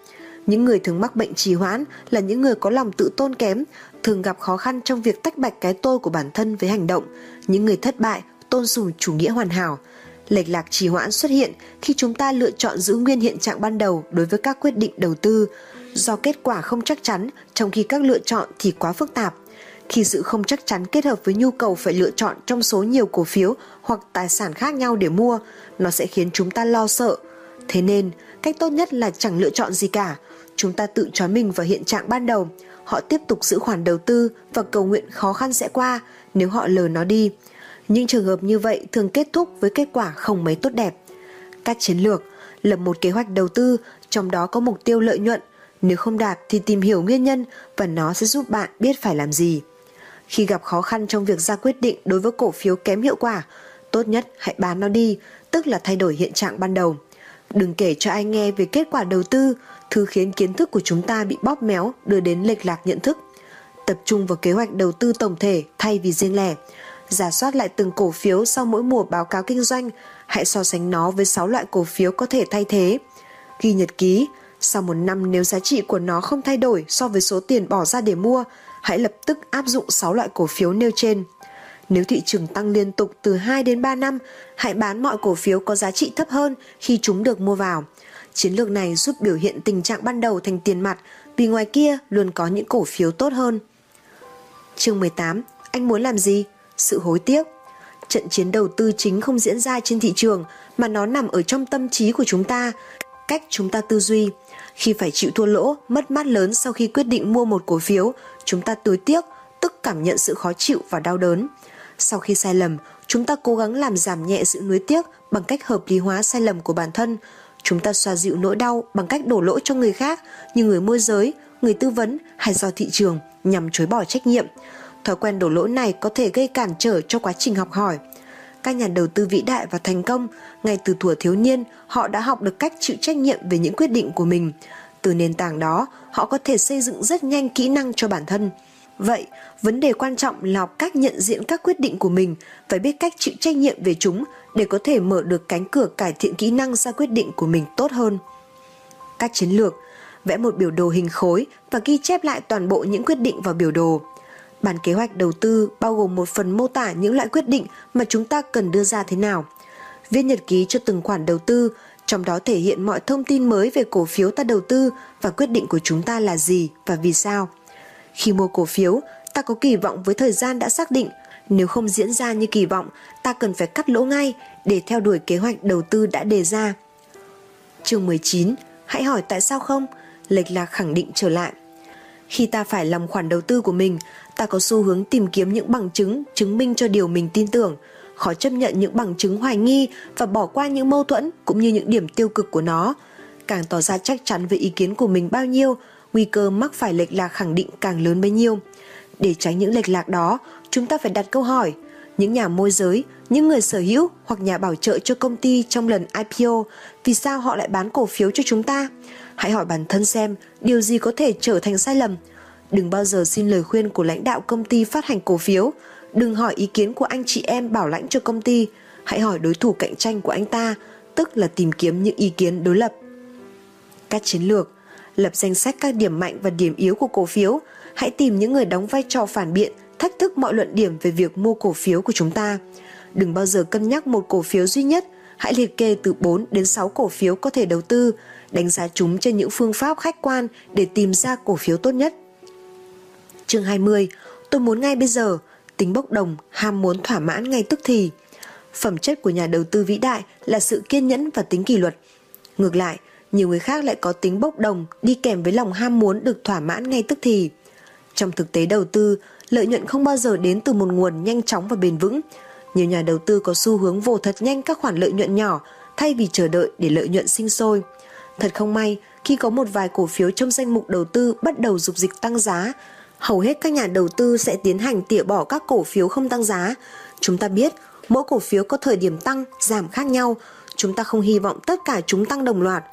Những người thường mắc bệnh trì hoãn là những người có lòng tự tôn kém, thường gặp khó khăn trong việc tách bạch cái tôi của bản thân với hành động, những người thất bại, tôn sùng chủ nghĩa hoàn hảo. Lệch lạc trì hoãn xuất hiện khi chúng ta lựa chọn giữ nguyên hiện trạng ban đầu đối với các quyết định đầu tư, do kết quả không chắc chắn trong khi các lựa chọn thì quá phức tạp – khi sự không chắc chắn kết hợp với nhu cầu phải lựa chọn trong số nhiều cổ phiếu hoặc tài sản khác nhau để mua, nó sẽ khiến chúng ta lo sợ. Thế nên, cách tốt nhất là chẳng lựa chọn gì cả. Chúng ta tự trói mình vào hiện trạng ban đầu. Họ tiếp tục giữ khoản đầu tư và cầu nguyện khó khăn sẽ qua nếu họ lờ nó đi. Những trường hợp như vậy thường kết thúc với kết quả không mấy tốt đẹp. Các chiến lược lập một kế hoạch đầu tư, trong đó có mục tiêu lợi nhuận. Nếu không đạt thì tìm hiểu nguyên nhân và nó sẽ giúp bạn biết phải làm gì. Khi gặp khó khăn trong việc ra quyết định đối với cổ phiếu kém hiệu quả, tốt nhất hãy bán nó đi, tức là thay đổi hiện trạng ban đầu. Đừng kể cho ai nghe về kết quả đầu tư, thứ khiến kiến thức của chúng ta bị bóp méo đưa đến lệch lạc nhận thức. Tập trung vào kế hoạch đầu tư tổng thể thay vì riêng lẻ. Giả soát lại từng cổ phiếu sau mỗi mùa báo cáo kinh doanh, hãy so sánh nó với 6 loại cổ phiếu có thể thay thế. Ghi nhật ký, sau một năm nếu giá trị của nó không thay đổi so với số tiền bỏ ra để mua, hãy lập tức áp dụng 6 loại cổ phiếu nêu trên. Nếu thị trường tăng liên tục từ 2 đến 3 năm, hãy bán mọi cổ phiếu có giá trị thấp hơn khi chúng được mua vào. Chiến lược này giúp biểu hiện tình trạng ban đầu thành tiền mặt vì ngoài kia luôn có những cổ phiếu tốt hơn. Chương 18. Anh muốn làm gì? Sự hối tiếc. Trận chiến đầu tư chính không diễn ra trên thị trường mà nó nằm ở trong tâm trí của chúng ta, cách chúng ta tư duy. Khi phải chịu thua lỗ, mất mát lớn sau khi quyết định mua một cổ phiếu, chúng ta tối tiếc, tức cảm nhận sự khó chịu và đau đớn. Sau khi sai lầm, chúng ta cố gắng làm giảm nhẹ sự nuối tiếc bằng cách hợp lý hóa sai lầm của bản thân. Chúng ta xoa dịu nỗi đau bằng cách đổ lỗi cho người khác như người môi giới, người tư vấn hay do thị trường nhằm chối bỏ trách nhiệm. thói quen đổ lỗi này có thể gây cản trở cho quá trình học hỏi. Các nhà đầu tư vĩ đại và thành công, ngay từ tuổi thiếu niên, họ đã học được cách chịu trách nhiệm về những quyết định của mình. Từ nền tảng đó, họ có thể xây dựng rất nhanh kỹ năng cho bản thân. Vậy, vấn đề quan trọng là học cách nhận diện các quyết định của mình, phải biết cách chịu trách nhiệm về chúng để có thể mở được cánh cửa cải thiện kỹ năng ra quyết định của mình tốt hơn. Các chiến lược Vẽ một biểu đồ hình khối và ghi chép lại toàn bộ những quyết định vào biểu đồ. Bản kế hoạch đầu tư bao gồm một phần mô tả những loại quyết định mà chúng ta cần đưa ra thế nào. Viết nhật ký cho từng khoản đầu tư, trong đó thể hiện mọi thông tin mới về cổ phiếu ta đầu tư và quyết định của chúng ta là gì và vì sao. Khi mua cổ phiếu, ta có kỳ vọng với thời gian đã xác định, nếu không diễn ra như kỳ vọng, ta cần phải cắt lỗ ngay để theo đuổi kế hoạch đầu tư đã đề ra. Chương 19. Hãy hỏi tại sao không? Lệch lạc khẳng định trở lại. Khi ta phải làm khoản đầu tư của mình, ta có xu hướng tìm kiếm những bằng chứng chứng minh cho điều mình tin tưởng, khó chấp nhận những bằng chứng hoài nghi và bỏ qua những mâu thuẫn cũng như những điểm tiêu cực của nó. Càng tỏ ra chắc chắn về ý kiến của mình bao nhiêu, nguy cơ mắc phải lệch lạc khẳng định càng lớn bấy nhiêu. Để tránh những lệch lạc đó, chúng ta phải đặt câu hỏi, những nhà môi giới, những người sở hữu hoặc nhà bảo trợ cho công ty trong lần IPO, vì sao họ lại bán cổ phiếu cho chúng ta? Hãy hỏi bản thân xem điều gì có thể trở thành sai lầm. Đừng bao giờ xin lời khuyên của lãnh đạo công ty phát hành cổ phiếu. Đừng hỏi ý kiến của anh chị em bảo lãnh cho công ty. Hãy hỏi đối thủ cạnh tranh của anh ta, tức là tìm kiếm những ý kiến đối lập. Các chiến lược Lập danh sách các điểm mạnh và điểm yếu của cổ phiếu. Hãy tìm những người đóng vai trò phản biện, thách thức mọi luận điểm về việc mua cổ phiếu của chúng ta. Đừng bao giờ cân nhắc một cổ phiếu duy nhất, hãy liệt kê từ 4 đến 6 cổ phiếu có thể đầu tư, đánh giá chúng trên những phương pháp khách quan để tìm ra cổ phiếu tốt nhất. Chương 20. Tôi muốn ngay bây giờ, tính bốc đồng, ham muốn thỏa mãn ngay tức thì. Phẩm chất của nhà đầu tư vĩ đại là sự kiên nhẫn và tính kỷ luật. Ngược lại, nhiều người khác lại có tính bốc đồng đi kèm với lòng ham muốn được thỏa mãn ngay tức thì. Trong thực tế đầu tư, lợi nhuận không bao giờ đến từ một nguồn nhanh chóng và bền vững. Nhiều nhà đầu tư có xu hướng vồ thật nhanh các khoản lợi nhuận nhỏ thay vì chờ đợi để lợi nhuận sinh sôi. Thật không may, khi có một vài cổ phiếu trong danh mục đầu tư bắt đầu dục dịch tăng giá, hầu hết các nhà đầu tư sẽ tiến hành tỉa bỏ các cổ phiếu không tăng giá. Chúng ta biết, mỗi cổ phiếu có thời điểm tăng, giảm khác nhau, chúng ta không hy vọng tất cả chúng tăng đồng loạt.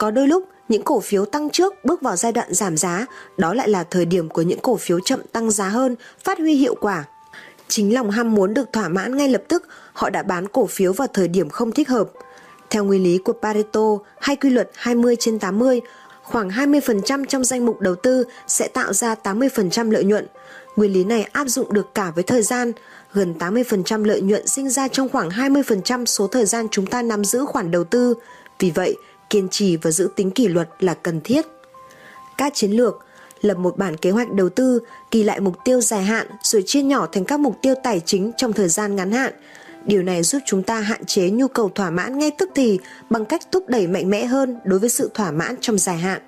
Có đôi lúc, những cổ phiếu tăng trước bước vào giai đoạn giảm giá, đó lại là thời điểm của những cổ phiếu chậm tăng giá hơn, phát huy hiệu quả. Chính lòng ham muốn được thỏa mãn ngay lập tức, họ đã bán cổ phiếu vào thời điểm không thích hợp. Theo nguyên lý của Pareto hay quy luật 20 trên 80, khoảng 20% trong danh mục đầu tư sẽ tạo ra 80% lợi nhuận. Nguyên lý này áp dụng được cả với thời gian, gần 80% lợi nhuận sinh ra trong khoảng 20% số thời gian chúng ta nắm giữ khoản đầu tư. Vì vậy, kiên trì và giữ tính kỷ luật là cần thiết. Các chiến lược lập một bản kế hoạch đầu tư, kỳ lại mục tiêu dài hạn rồi chia nhỏ thành các mục tiêu tài chính trong thời gian ngắn hạn. Điều này giúp chúng ta hạn chế nhu cầu thỏa mãn ngay tức thì bằng cách thúc đẩy mạnh mẽ hơn đối với sự thỏa mãn trong dài hạn.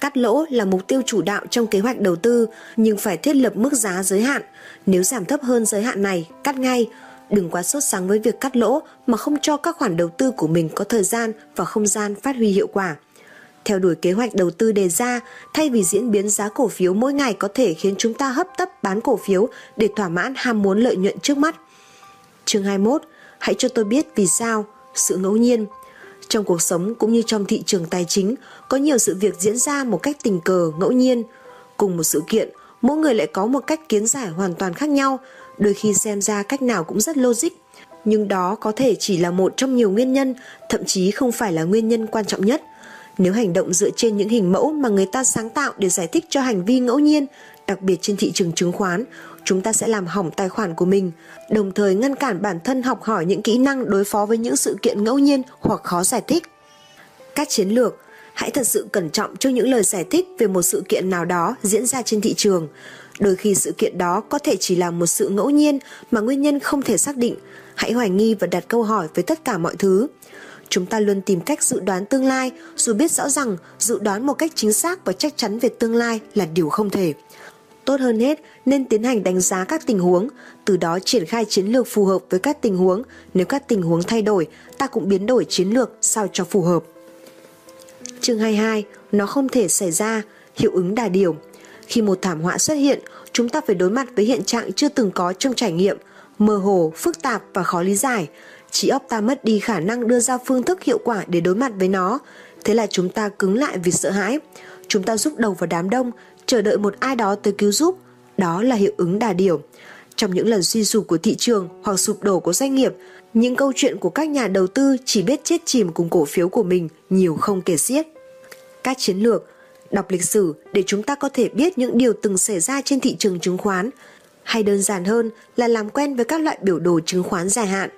Cắt lỗ là mục tiêu chủ đạo trong kế hoạch đầu tư nhưng phải thiết lập mức giá giới hạn. Nếu giảm thấp hơn giới hạn này, cắt ngay. Đừng quá sốt sáng với việc cắt lỗ mà không cho các khoản đầu tư của mình có thời gian và không gian phát huy hiệu quả. Theo đuổi kế hoạch đầu tư đề ra, thay vì diễn biến giá cổ phiếu mỗi ngày có thể khiến chúng ta hấp tấp bán cổ phiếu để thỏa mãn ham muốn lợi nhuận trước mắt. Chương 21, hãy cho tôi biết vì sao, sự ngẫu nhiên. Trong cuộc sống cũng như trong thị trường tài chính, có nhiều sự việc diễn ra một cách tình cờ, ngẫu nhiên. Cùng một sự kiện, mỗi người lại có một cách kiến giải hoàn toàn khác nhau, đôi khi xem ra cách nào cũng rất logic. Nhưng đó có thể chỉ là một trong nhiều nguyên nhân, thậm chí không phải là nguyên nhân quan trọng nhất. Nếu hành động dựa trên những hình mẫu mà người ta sáng tạo để giải thích cho hành vi ngẫu nhiên, đặc biệt trên thị trường chứng khoán, chúng ta sẽ làm hỏng tài khoản của mình, đồng thời ngăn cản bản thân học hỏi những kỹ năng đối phó với những sự kiện ngẫu nhiên hoặc khó giải thích. Các chiến lược Hãy thật sự cẩn trọng trước những lời giải thích về một sự kiện nào đó diễn ra trên thị trường. Đôi khi sự kiện đó có thể chỉ là một sự ngẫu nhiên mà nguyên nhân không thể xác định. Hãy hoài nghi và đặt câu hỏi với tất cả mọi thứ. Chúng ta luôn tìm cách dự đoán tương lai dù biết rõ rằng dự đoán một cách chính xác và chắc chắn về tương lai là điều không thể. Tốt hơn hết nên tiến hành đánh giá các tình huống, từ đó triển khai chiến lược phù hợp với các tình huống. Nếu các tình huống thay đổi, ta cũng biến đổi chiến lược sao cho phù hợp. Chương 22, nó không thể xảy ra, hiệu ứng đà điểu. Khi một thảm họa xuất hiện, chúng ta phải đối mặt với hiện trạng chưa từng có trong trải nghiệm, mơ hồ, phức tạp và khó lý giải. Trí óc ta mất đi khả năng đưa ra phương thức hiệu quả để đối mặt với nó. Thế là chúng ta cứng lại vì sợ hãi. Chúng ta rút đầu vào đám đông, chờ đợi một ai đó tới cứu giúp. Đó là hiệu ứng đà điểu. Trong những lần suy sụp của thị trường hoặc sụp đổ của doanh nghiệp, những câu chuyện của các nhà đầu tư chỉ biết chết chìm cùng cổ phiếu của mình nhiều không kể xiết. Các chiến lược, đọc lịch sử để chúng ta có thể biết những điều từng xảy ra trên thị trường chứng khoán, hay đơn giản hơn là làm quen với các loại biểu đồ chứng khoán dài hạn.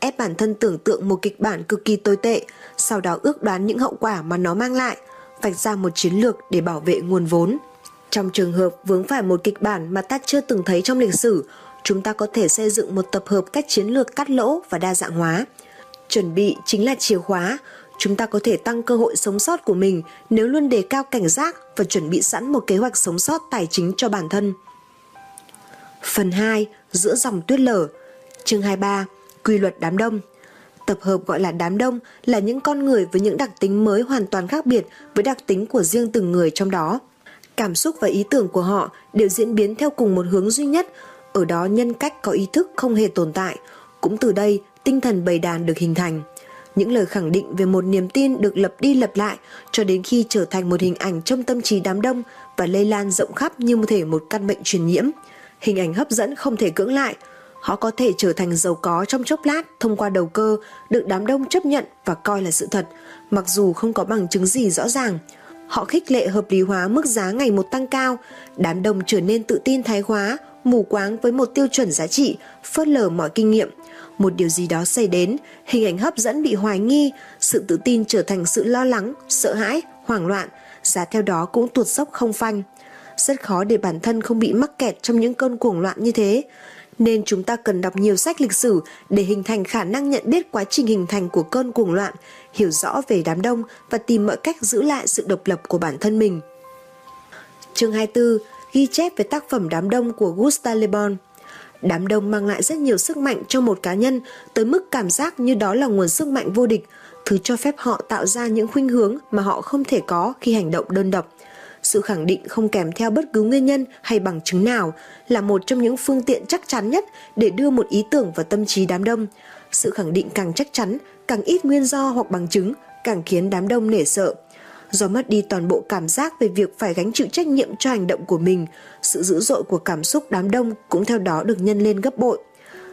Ép bản thân tưởng tượng một kịch bản cực kỳ tồi tệ, sau đó ước đoán những hậu quả mà nó mang lại, vạch ra một chiến lược để bảo vệ nguồn vốn. Trong trường hợp vướng phải một kịch bản mà ta chưa từng thấy trong lịch sử, chúng ta có thể xây dựng một tập hợp các chiến lược cắt lỗ và đa dạng hóa. Chuẩn bị chính là chìa khóa, chúng ta có thể tăng cơ hội sống sót của mình nếu luôn đề cao cảnh giác và chuẩn bị sẵn một kế hoạch sống sót tài chính cho bản thân. Phần 2. Giữa dòng tuyết lở Chương 23. Quy luật đám đông Tập hợp gọi là đám đông là những con người với những đặc tính mới hoàn toàn khác biệt với đặc tính của riêng từng người trong đó. Cảm xúc và ý tưởng của họ đều diễn biến theo cùng một hướng duy nhất, ở đó nhân cách có ý thức không hề tồn tại. Cũng từ đây, tinh thần bầy đàn được hình thành. Những lời khẳng định về một niềm tin được lập đi lập lại cho đến khi trở thành một hình ảnh trong tâm trí đám đông và lây lan rộng khắp như một thể một căn bệnh truyền nhiễm. Hình ảnh hấp dẫn không thể cưỡng lại. Họ có thể trở thành giàu có trong chốc lát thông qua đầu cơ, được đám đông chấp nhận và coi là sự thật, mặc dù không có bằng chứng gì rõ ràng. Họ khích lệ hợp lý hóa mức giá ngày một tăng cao, đám đông trở nên tự tin thái hóa, mù quáng với một tiêu chuẩn giá trị, phớt lờ mọi kinh nghiệm. Một điều gì đó xảy đến, hình ảnh hấp dẫn bị hoài nghi, sự tự tin trở thành sự lo lắng, sợ hãi, hoảng loạn, giá theo đó cũng tuột dốc không phanh. Rất khó để bản thân không bị mắc kẹt trong những cơn cuồng loạn như thế. Nên chúng ta cần đọc nhiều sách lịch sử để hình thành khả năng nhận biết quá trình hình thành của cơn cuồng loạn, hiểu rõ về đám đông và tìm mọi cách giữ lại sự độc lập của bản thân mình. Chương 24 ghi chép về tác phẩm Đám đông của Gustave Le Bon. Đám đông mang lại rất nhiều sức mạnh cho một cá nhân tới mức cảm giác như đó là nguồn sức mạnh vô địch, thứ cho phép họ tạo ra những khuynh hướng mà họ không thể có khi hành động đơn độc. Sự khẳng định không kèm theo bất cứ nguyên nhân hay bằng chứng nào là một trong những phương tiện chắc chắn nhất để đưa một ý tưởng vào tâm trí đám đông. Sự khẳng định càng chắc chắn, càng ít nguyên do hoặc bằng chứng, càng khiến đám đông nể sợ do mất đi toàn bộ cảm giác về việc phải gánh chịu trách nhiệm cho hành động của mình, sự dữ dội của cảm xúc đám đông cũng theo đó được nhân lên gấp bội.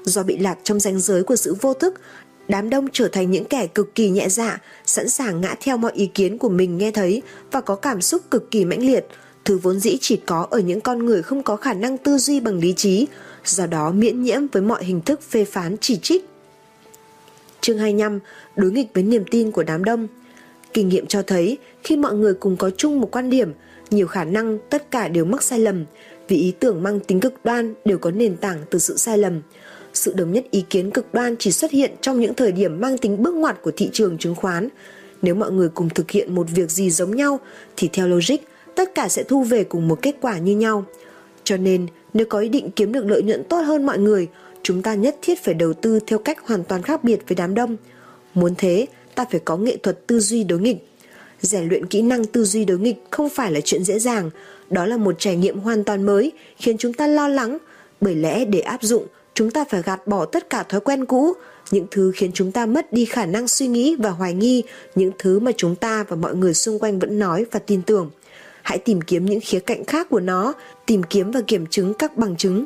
Do bị lạc trong ranh giới của sự vô thức, đám đông trở thành những kẻ cực kỳ nhẹ dạ, sẵn sàng ngã theo mọi ý kiến của mình nghe thấy và có cảm xúc cực kỳ mãnh liệt, thứ vốn dĩ chỉ có ở những con người không có khả năng tư duy bằng lý trí, do đó miễn nhiễm với mọi hình thức phê phán chỉ trích. Chương 25. Đối nghịch với niềm tin của đám đông Kinh nghiệm cho thấy khi mọi người cùng có chung một quan điểm, nhiều khả năng tất cả đều mắc sai lầm vì ý tưởng mang tính cực đoan đều có nền tảng từ sự sai lầm. Sự đồng nhất ý kiến cực đoan chỉ xuất hiện trong những thời điểm mang tính bước ngoặt của thị trường chứng khoán. Nếu mọi người cùng thực hiện một việc gì giống nhau thì theo logic, tất cả sẽ thu về cùng một kết quả như nhau. Cho nên, nếu có ý định kiếm được lợi nhuận tốt hơn mọi người, chúng ta nhất thiết phải đầu tư theo cách hoàn toàn khác biệt với đám đông. Muốn thế, ta phải có nghệ thuật tư duy đối nghịch. Rèn luyện kỹ năng tư duy đối nghịch không phải là chuyện dễ dàng, đó là một trải nghiệm hoàn toàn mới khiến chúng ta lo lắng, bởi lẽ để áp dụng, chúng ta phải gạt bỏ tất cả thói quen cũ, những thứ khiến chúng ta mất đi khả năng suy nghĩ và hoài nghi, những thứ mà chúng ta và mọi người xung quanh vẫn nói và tin tưởng. Hãy tìm kiếm những khía cạnh khác của nó, tìm kiếm và kiểm chứng các bằng chứng.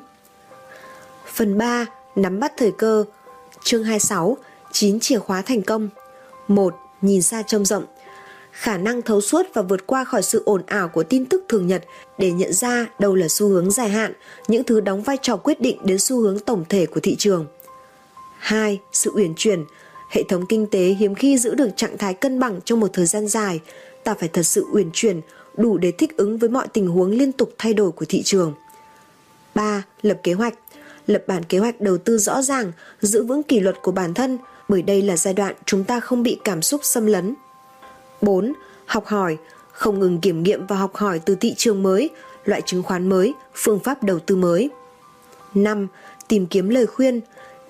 Phần 3. Nắm bắt thời cơ Chương 26 9 chìa khóa thành công 1. Nhìn xa trông rộng khả năng thấu suốt và vượt qua khỏi sự ồn ào của tin tức thường nhật để nhận ra đâu là xu hướng dài hạn, những thứ đóng vai trò quyết định đến xu hướng tổng thể của thị trường. 2. Sự uyển chuyển Hệ thống kinh tế hiếm khi giữ được trạng thái cân bằng trong một thời gian dài, ta phải thật sự uyển chuyển, đủ để thích ứng với mọi tình huống liên tục thay đổi của thị trường. 3. Lập kế hoạch Lập bản kế hoạch đầu tư rõ ràng, giữ vững kỷ luật của bản thân, bởi đây là giai đoạn chúng ta không bị cảm xúc xâm lấn. 4. Học hỏi, không ngừng kiểm nghiệm và học hỏi từ thị trường mới, loại chứng khoán mới, phương pháp đầu tư mới. 5. Tìm kiếm lời khuyên,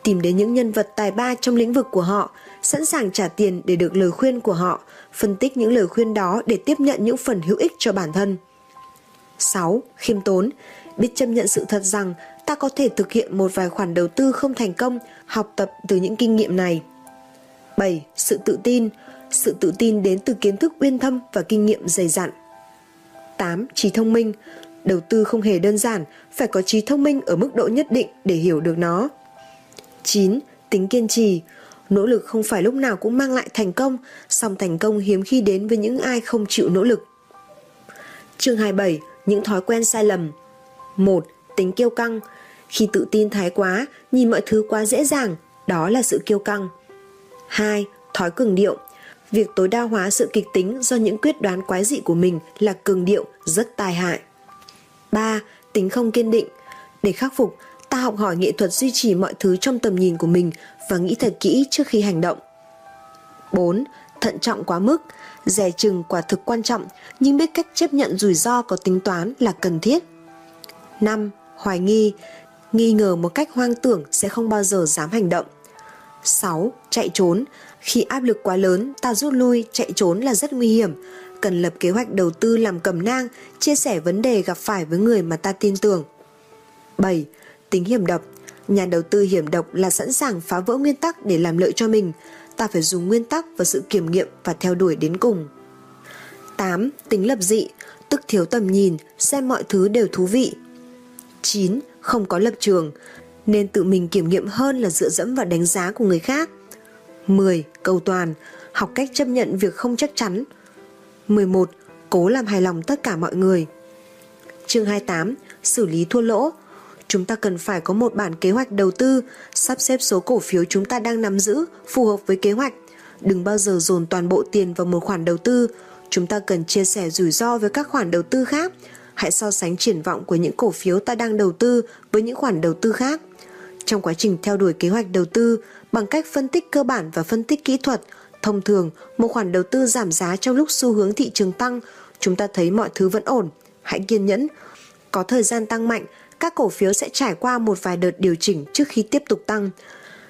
tìm đến những nhân vật tài ba trong lĩnh vực của họ, sẵn sàng trả tiền để được lời khuyên của họ, phân tích những lời khuyên đó để tiếp nhận những phần hữu ích cho bản thân. 6. Khiêm tốn Biết chấp nhận sự thật rằng ta có thể thực hiện một vài khoản đầu tư không thành công, học tập từ những kinh nghiệm này. 7. Sự tự tin sự tự tin đến từ kiến thức uyên thâm và kinh nghiệm dày dặn. 8. Trí thông minh Đầu tư không hề đơn giản, phải có trí thông minh ở mức độ nhất định để hiểu được nó. 9. Tính kiên trì Nỗ lực không phải lúc nào cũng mang lại thành công, song thành công hiếm khi đến với những ai không chịu nỗ lực. Chương 27. Những thói quen sai lầm 1. Tính kiêu căng Khi tự tin thái quá, nhìn mọi thứ quá dễ dàng, đó là sự kiêu căng. 2. Thói cường điệu Việc tối đa hóa sự kịch tính do những quyết đoán quái dị của mình là cường điệu rất tai hại. 3. Tính không kiên định Để khắc phục, ta học hỏi nghệ thuật duy trì mọi thứ trong tầm nhìn của mình và nghĩ thật kỹ trước khi hành động. 4. Thận trọng quá mức Rẻ chừng quả thực quan trọng nhưng biết cách chấp nhận rủi ro có tính toán là cần thiết. 5. Hoài nghi Nghi ngờ một cách hoang tưởng sẽ không bao giờ dám hành động. 6. Chạy trốn khi áp lực quá lớn, ta rút lui, chạy trốn là rất nguy hiểm. Cần lập kế hoạch đầu tư làm cầm nang, chia sẻ vấn đề gặp phải với người mà ta tin tưởng. 7. Tính hiểm độc Nhà đầu tư hiểm độc là sẵn sàng phá vỡ nguyên tắc để làm lợi cho mình. Ta phải dùng nguyên tắc và sự kiểm nghiệm và theo đuổi đến cùng. 8. Tính lập dị, tức thiếu tầm nhìn, xem mọi thứ đều thú vị. 9. Không có lập trường, nên tự mình kiểm nghiệm hơn là dựa dẫm vào đánh giá của người khác. 10. Cầu toàn, học cách chấp nhận việc không chắc chắn. 11. Cố làm hài lòng tất cả mọi người. Chương 28. Xử lý thua lỗ, chúng ta cần phải có một bản kế hoạch đầu tư, sắp xếp số cổ phiếu chúng ta đang nắm giữ phù hợp với kế hoạch. Đừng bao giờ dồn toàn bộ tiền vào một khoản đầu tư. Chúng ta cần chia sẻ rủi ro với các khoản đầu tư khác. Hãy so sánh triển vọng của những cổ phiếu ta đang đầu tư với những khoản đầu tư khác. Trong quá trình theo đuổi kế hoạch đầu tư, bằng cách phân tích cơ bản và phân tích kỹ thuật, thông thường một khoản đầu tư giảm giá trong lúc xu hướng thị trường tăng, chúng ta thấy mọi thứ vẫn ổn. Hãy kiên nhẫn. Có thời gian tăng mạnh, các cổ phiếu sẽ trải qua một vài đợt điều chỉnh trước khi tiếp tục tăng.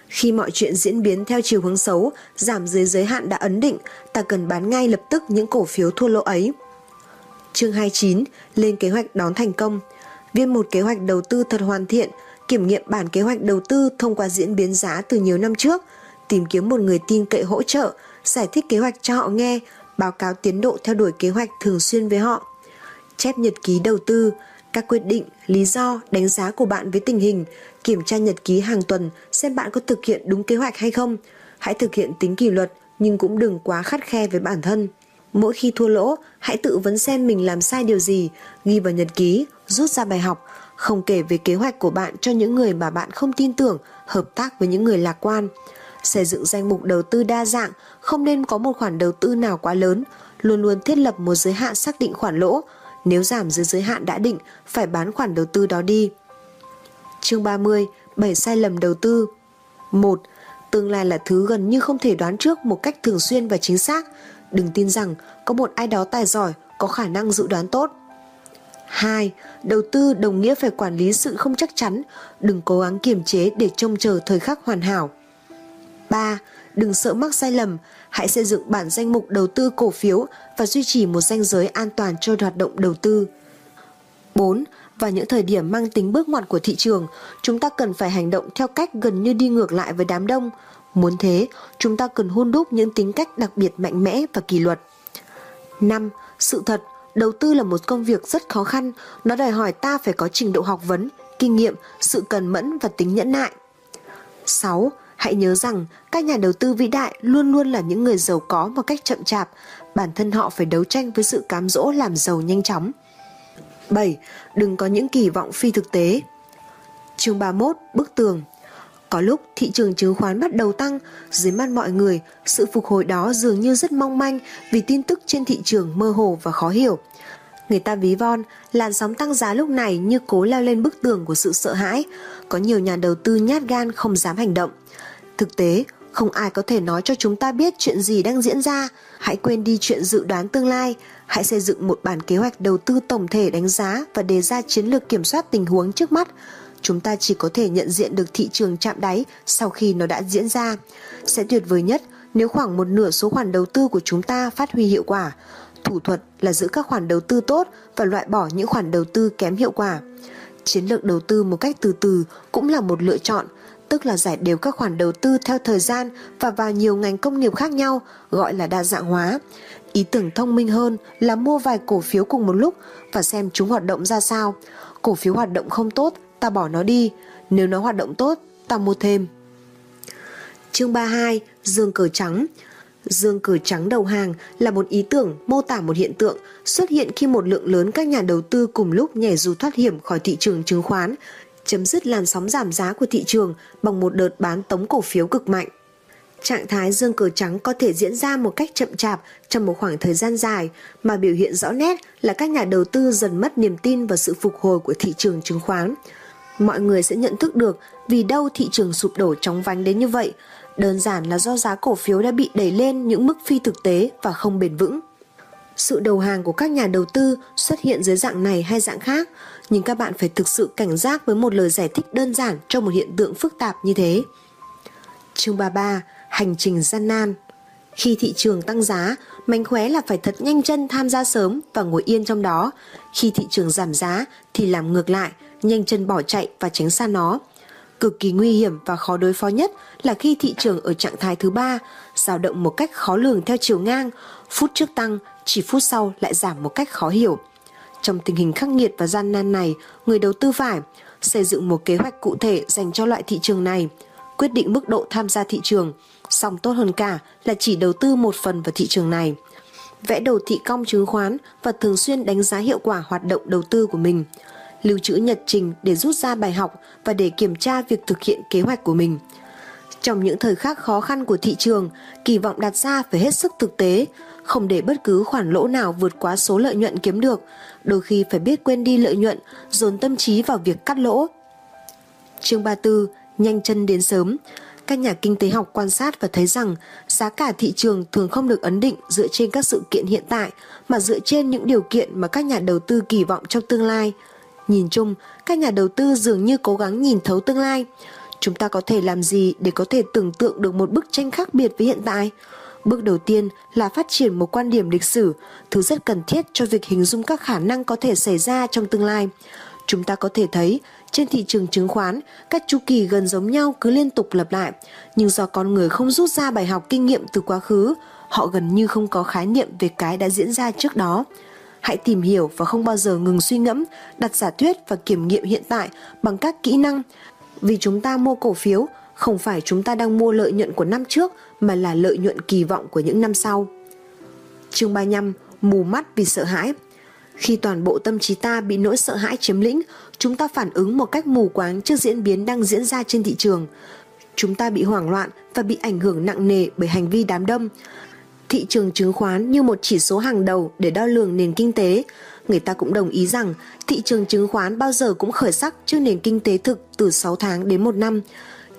Khi mọi chuyện diễn biến theo chiều hướng xấu, giảm dưới giới hạn đã ấn định, ta cần bán ngay lập tức những cổ phiếu thua lỗ ấy. Chương 29, lên kế hoạch đón thành công. viên một kế hoạch đầu tư thật hoàn thiện, kiểm nghiệm bản kế hoạch đầu tư thông qua diễn biến giá từ nhiều năm trước, tìm kiếm một người tin cậy hỗ trợ, giải thích kế hoạch cho họ nghe, báo cáo tiến độ theo đuổi kế hoạch thường xuyên với họ. Chép nhật ký đầu tư, các quyết định, lý do, đánh giá của bạn với tình hình, kiểm tra nhật ký hàng tuần xem bạn có thực hiện đúng kế hoạch hay không. Hãy thực hiện tính kỷ luật nhưng cũng đừng quá khắt khe với bản thân. Mỗi khi thua lỗ, hãy tự vấn xem mình làm sai điều gì, ghi vào nhật ký, rút ra bài học, không kể về kế hoạch của bạn cho những người mà bạn không tin tưởng, hợp tác với những người lạc quan. Xây dựng danh mục đầu tư đa dạng, không nên có một khoản đầu tư nào quá lớn, luôn luôn thiết lập một giới hạn xác định khoản lỗ, nếu giảm dưới giới hạn đã định, phải bán khoản đầu tư đó đi. Chương 30. 7 sai lầm đầu tư 1. Tương lai là thứ gần như không thể đoán trước một cách thường xuyên và chính xác. Đừng tin rằng có một ai đó tài giỏi có khả năng dự đoán tốt. 2. Đầu tư đồng nghĩa phải quản lý sự không chắc chắn, đừng cố gắng kiềm chế để trông chờ thời khắc hoàn hảo. 3. Đừng sợ mắc sai lầm, hãy xây dựng bản danh mục đầu tư cổ phiếu và duy trì một danh giới an toàn cho hoạt động đầu tư. 4. và những thời điểm mang tính bước ngoặt của thị trường, chúng ta cần phải hành động theo cách gần như đi ngược lại với đám đông. Muốn thế, chúng ta cần hôn đúc những tính cách đặc biệt mạnh mẽ và kỷ luật. 5. Sự thật, đầu tư là một công việc rất khó khăn, nó đòi hỏi ta phải có trình độ học vấn, kinh nghiệm, sự cần mẫn và tính nhẫn nại. 6. Hãy nhớ rằng các nhà đầu tư vĩ đại luôn luôn là những người giàu có một cách chậm chạp, bản thân họ phải đấu tranh với sự cám dỗ làm giàu nhanh chóng. 7. Đừng có những kỳ vọng phi thực tế. Chương 31, bức tường. Có lúc thị trường chứng khoán bắt đầu tăng, dưới mắt mọi người, sự phục hồi đó dường như rất mong manh vì tin tức trên thị trường mơ hồ và khó hiểu. Người ta ví von, làn sóng tăng giá lúc này như cố leo lên bức tường của sự sợ hãi. Có nhiều nhà đầu tư nhát gan không dám hành động. Thực tế, không ai có thể nói cho chúng ta biết chuyện gì đang diễn ra. Hãy quên đi chuyện dự đoán tương lai. Hãy xây dựng một bản kế hoạch đầu tư tổng thể đánh giá và đề ra chiến lược kiểm soát tình huống trước mắt. Chúng ta chỉ có thể nhận diện được thị trường chạm đáy sau khi nó đã diễn ra. Sẽ tuyệt vời nhất nếu khoảng một nửa số khoản đầu tư của chúng ta phát huy hiệu quả. thủ thuật là giữ các khoản đầu tư tốt và loại bỏ những khoản đầu tư kém hiệu quả. Chiến lược đầu tư một cách từ từ cũng là một lựa chọn, tức là giải đều các khoản đầu tư theo thời gian và vào nhiều ngành công nghiệp khác nhau, gọi là đa dạng hóa. Ý tưởng thông minh hơn là mua vài cổ phiếu cùng một lúc và xem chúng hoạt động ra sao. Cổ phiếu hoạt động không tốt, ta bỏ nó đi. Nếu nó hoạt động tốt, ta mua thêm. Chương 32, Dương cờ trắng Dương cờ trắng đầu hàng là một ý tưởng mô tả một hiện tượng xuất hiện khi một lượng lớn các nhà đầu tư cùng lúc nhảy dù thoát hiểm khỏi thị trường chứng khoán, chấm dứt làn sóng giảm giá của thị trường bằng một đợt bán tống cổ phiếu cực mạnh. Trạng thái dương cờ trắng có thể diễn ra một cách chậm chạp trong một khoảng thời gian dài mà biểu hiện rõ nét là các nhà đầu tư dần mất niềm tin vào sự phục hồi của thị trường chứng khoán. Mọi người sẽ nhận thức được vì đâu thị trường sụp đổ chóng vánh đến như vậy, đơn giản là do giá cổ phiếu đã bị đẩy lên những mức phi thực tế và không bền vững. Sự đầu hàng của các nhà đầu tư xuất hiện dưới dạng này hay dạng khác, nhưng các bạn phải thực sự cảnh giác với một lời giải thích đơn giản cho một hiện tượng phức tạp như thế. Chương 33 hành trình gian nan. Khi thị trường tăng giá, mánh khóe là phải thật nhanh chân tham gia sớm và ngồi yên trong đó. Khi thị trường giảm giá thì làm ngược lại, nhanh chân bỏ chạy và tránh xa nó. Cực kỳ nguy hiểm và khó đối phó nhất là khi thị trường ở trạng thái thứ ba, dao động một cách khó lường theo chiều ngang, phút trước tăng, chỉ phút sau lại giảm một cách khó hiểu. Trong tình hình khắc nghiệt và gian nan này, người đầu tư phải xây dựng một kế hoạch cụ thể dành cho loại thị trường này, quyết định mức độ tham gia thị trường, song tốt hơn cả là chỉ đầu tư một phần vào thị trường này. Vẽ đồ thị cong chứng khoán và thường xuyên đánh giá hiệu quả hoạt động đầu tư của mình. Lưu trữ nhật trình để rút ra bài học và để kiểm tra việc thực hiện kế hoạch của mình. Trong những thời khắc khó khăn của thị trường, kỳ vọng đặt ra phải hết sức thực tế, không để bất cứ khoản lỗ nào vượt quá số lợi nhuận kiếm được, đôi khi phải biết quên đi lợi nhuận, dồn tâm trí vào việc cắt lỗ. Chương 34, nhanh chân đến sớm, các nhà kinh tế học quan sát và thấy rằng giá cả thị trường thường không được ấn định dựa trên các sự kiện hiện tại mà dựa trên những điều kiện mà các nhà đầu tư kỳ vọng trong tương lai. Nhìn chung, các nhà đầu tư dường như cố gắng nhìn thấu tương lai. Chúng ta có thể làm gì để có thể tưởng tượng được một bức tranh khác biệt với hiện tại? Bước đầu tiên là phát triển một quan điểm lịch sử, thứ rất cần thiết cho việc hình dung các khả năng có thể xảy ra trong tương lai. Chúng ta có thể thấy trên thị trường chứng khoán, các chu kỳ gần giống nhau cứ liên tục lặp lại, nhưng do con người không rút ra bài học kinh nghiệm từ quá khứ, họ gần như không có khái niệm về cái đã diễn ra trước đó. Hãy tìm hiểu và không bao giờ ngừng suy ngẫm, đặt giả thuyết và kiểm nghiệm hiện tại bằng các kỹ năng. Vì chúng ta mua cổ phiếu, không phải chúng ta đang mua lợi nhuận của năm trước mà là lợi nhuận kỳ vọng của những năm sau. Chương 35 Mù mắt vì sợ hãi khi toàn bộ tâm trí ta bị nỗi sợ hãi chiếm lĩnh, chúng ta phản ứng một cách mù quáng trước diễn biến đang diễn ra trên thị trường. Chúng ta bị hoảng loạn và bị ảnh hưởng nặng nề bởi hành vi đám đông. Thị trường chứng khoán như một chỉ số hàng đầu để đo lường nền kinh tế. Người ta cũng đồng ý rằng thị trường chứng khoán bao giờ cũng khởi sắc trước nền kinh tế thực từ 6 tháng đến 1 năm.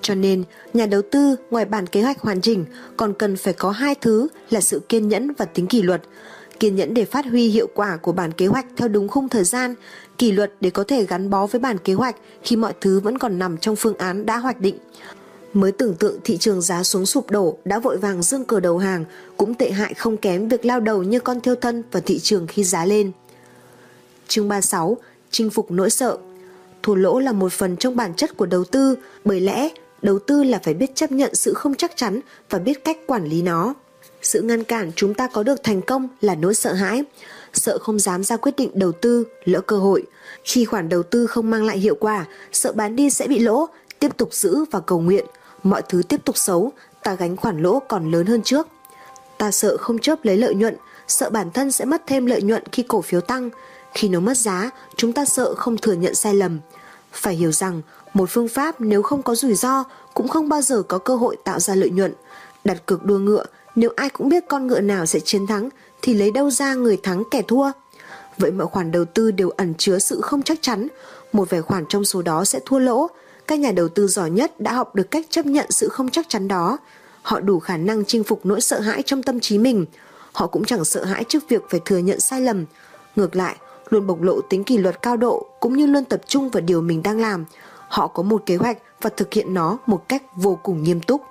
Cho nên, nhà đầu tư ngoài bản kế hoạch hoàn chỉnh còn cần phải có hai thứ là sự kiên nhẫn và tính kỷ luật kiên nhẫn để phát huy hiệu quả của bản kế hoạch theo đúng khung thời gian, kỷ luật để có thể gắn bó với bản kế hoạch khi mọi thứ vẫn còn nằm trong phương án đã hoạch định. Mới tưởng tượng thị trường giá xuống sụp đổ đã vội vàng dương cờ đầu hàng cũng tệ hại không kém việc lao đầu như con thiêu thân vào thị trường khi giá lên. Chương 36 Chinh phục nỗi sợ Thua lỗ là một phần trong bản chất của đầu tư bởi lẽ đầu tư là phải biết chấp nhận sự không chắc chắn và biết cách quản lý nó. Sự ngăn cản chúng ta có được thành công là nỗi sợ hãi, sợ không dám ra quyết định đầu tư, lỡ cơ hội. Khi khoản đầu tư không mang lại hiệu quả, sợ bán đi sẽ bị lỗ, tiếp tục giữ và cầu nguyện. Mọi thứ tiếp tục xấu, ta gánh khoản lỗ còn lớn hơn trước. Ta sợ không chớp lấy lợi nhuận, sợ bản thân sẽ mất thêm lợi nhuận khi cổ phiếu tăng. Khi nó mất giá, chúng ta sợ không thừa nhận sai lầm. Phải hiểu rằng, một phương pháp nếu không có rủi ro cũng không bao giờ có cơ hội tạo ra lợi nhuận. Đặt cược đua ngựa nếu ai cũng biết con ngựa nào sẽ chiến thắng thì lấy đâu ra người thắng kẻ thua? Vậy mọi khoản đầu tư đều ẩn chứa sự không chắc chắn, một vài khoản trong số đó sẽ thua lỗ. Các nhà đầu tư giỏi nhất đã học được cách chấp nhận sự không chắc chắn đó. Họ đủ khả năng chinh phục nỗi sợ hãi trong tâm trí mình. Họ cũng chẳng sợ hãi trước việc phải thừa nhận sai lầm. Ngược lại, luôn bộc lộ tính kỷ luật cao độ cũng như luôn tập trung vào điều mình đang làm. Họ có một kế hoạch và thực hiện nó một cách vô cùng nghiêm túc.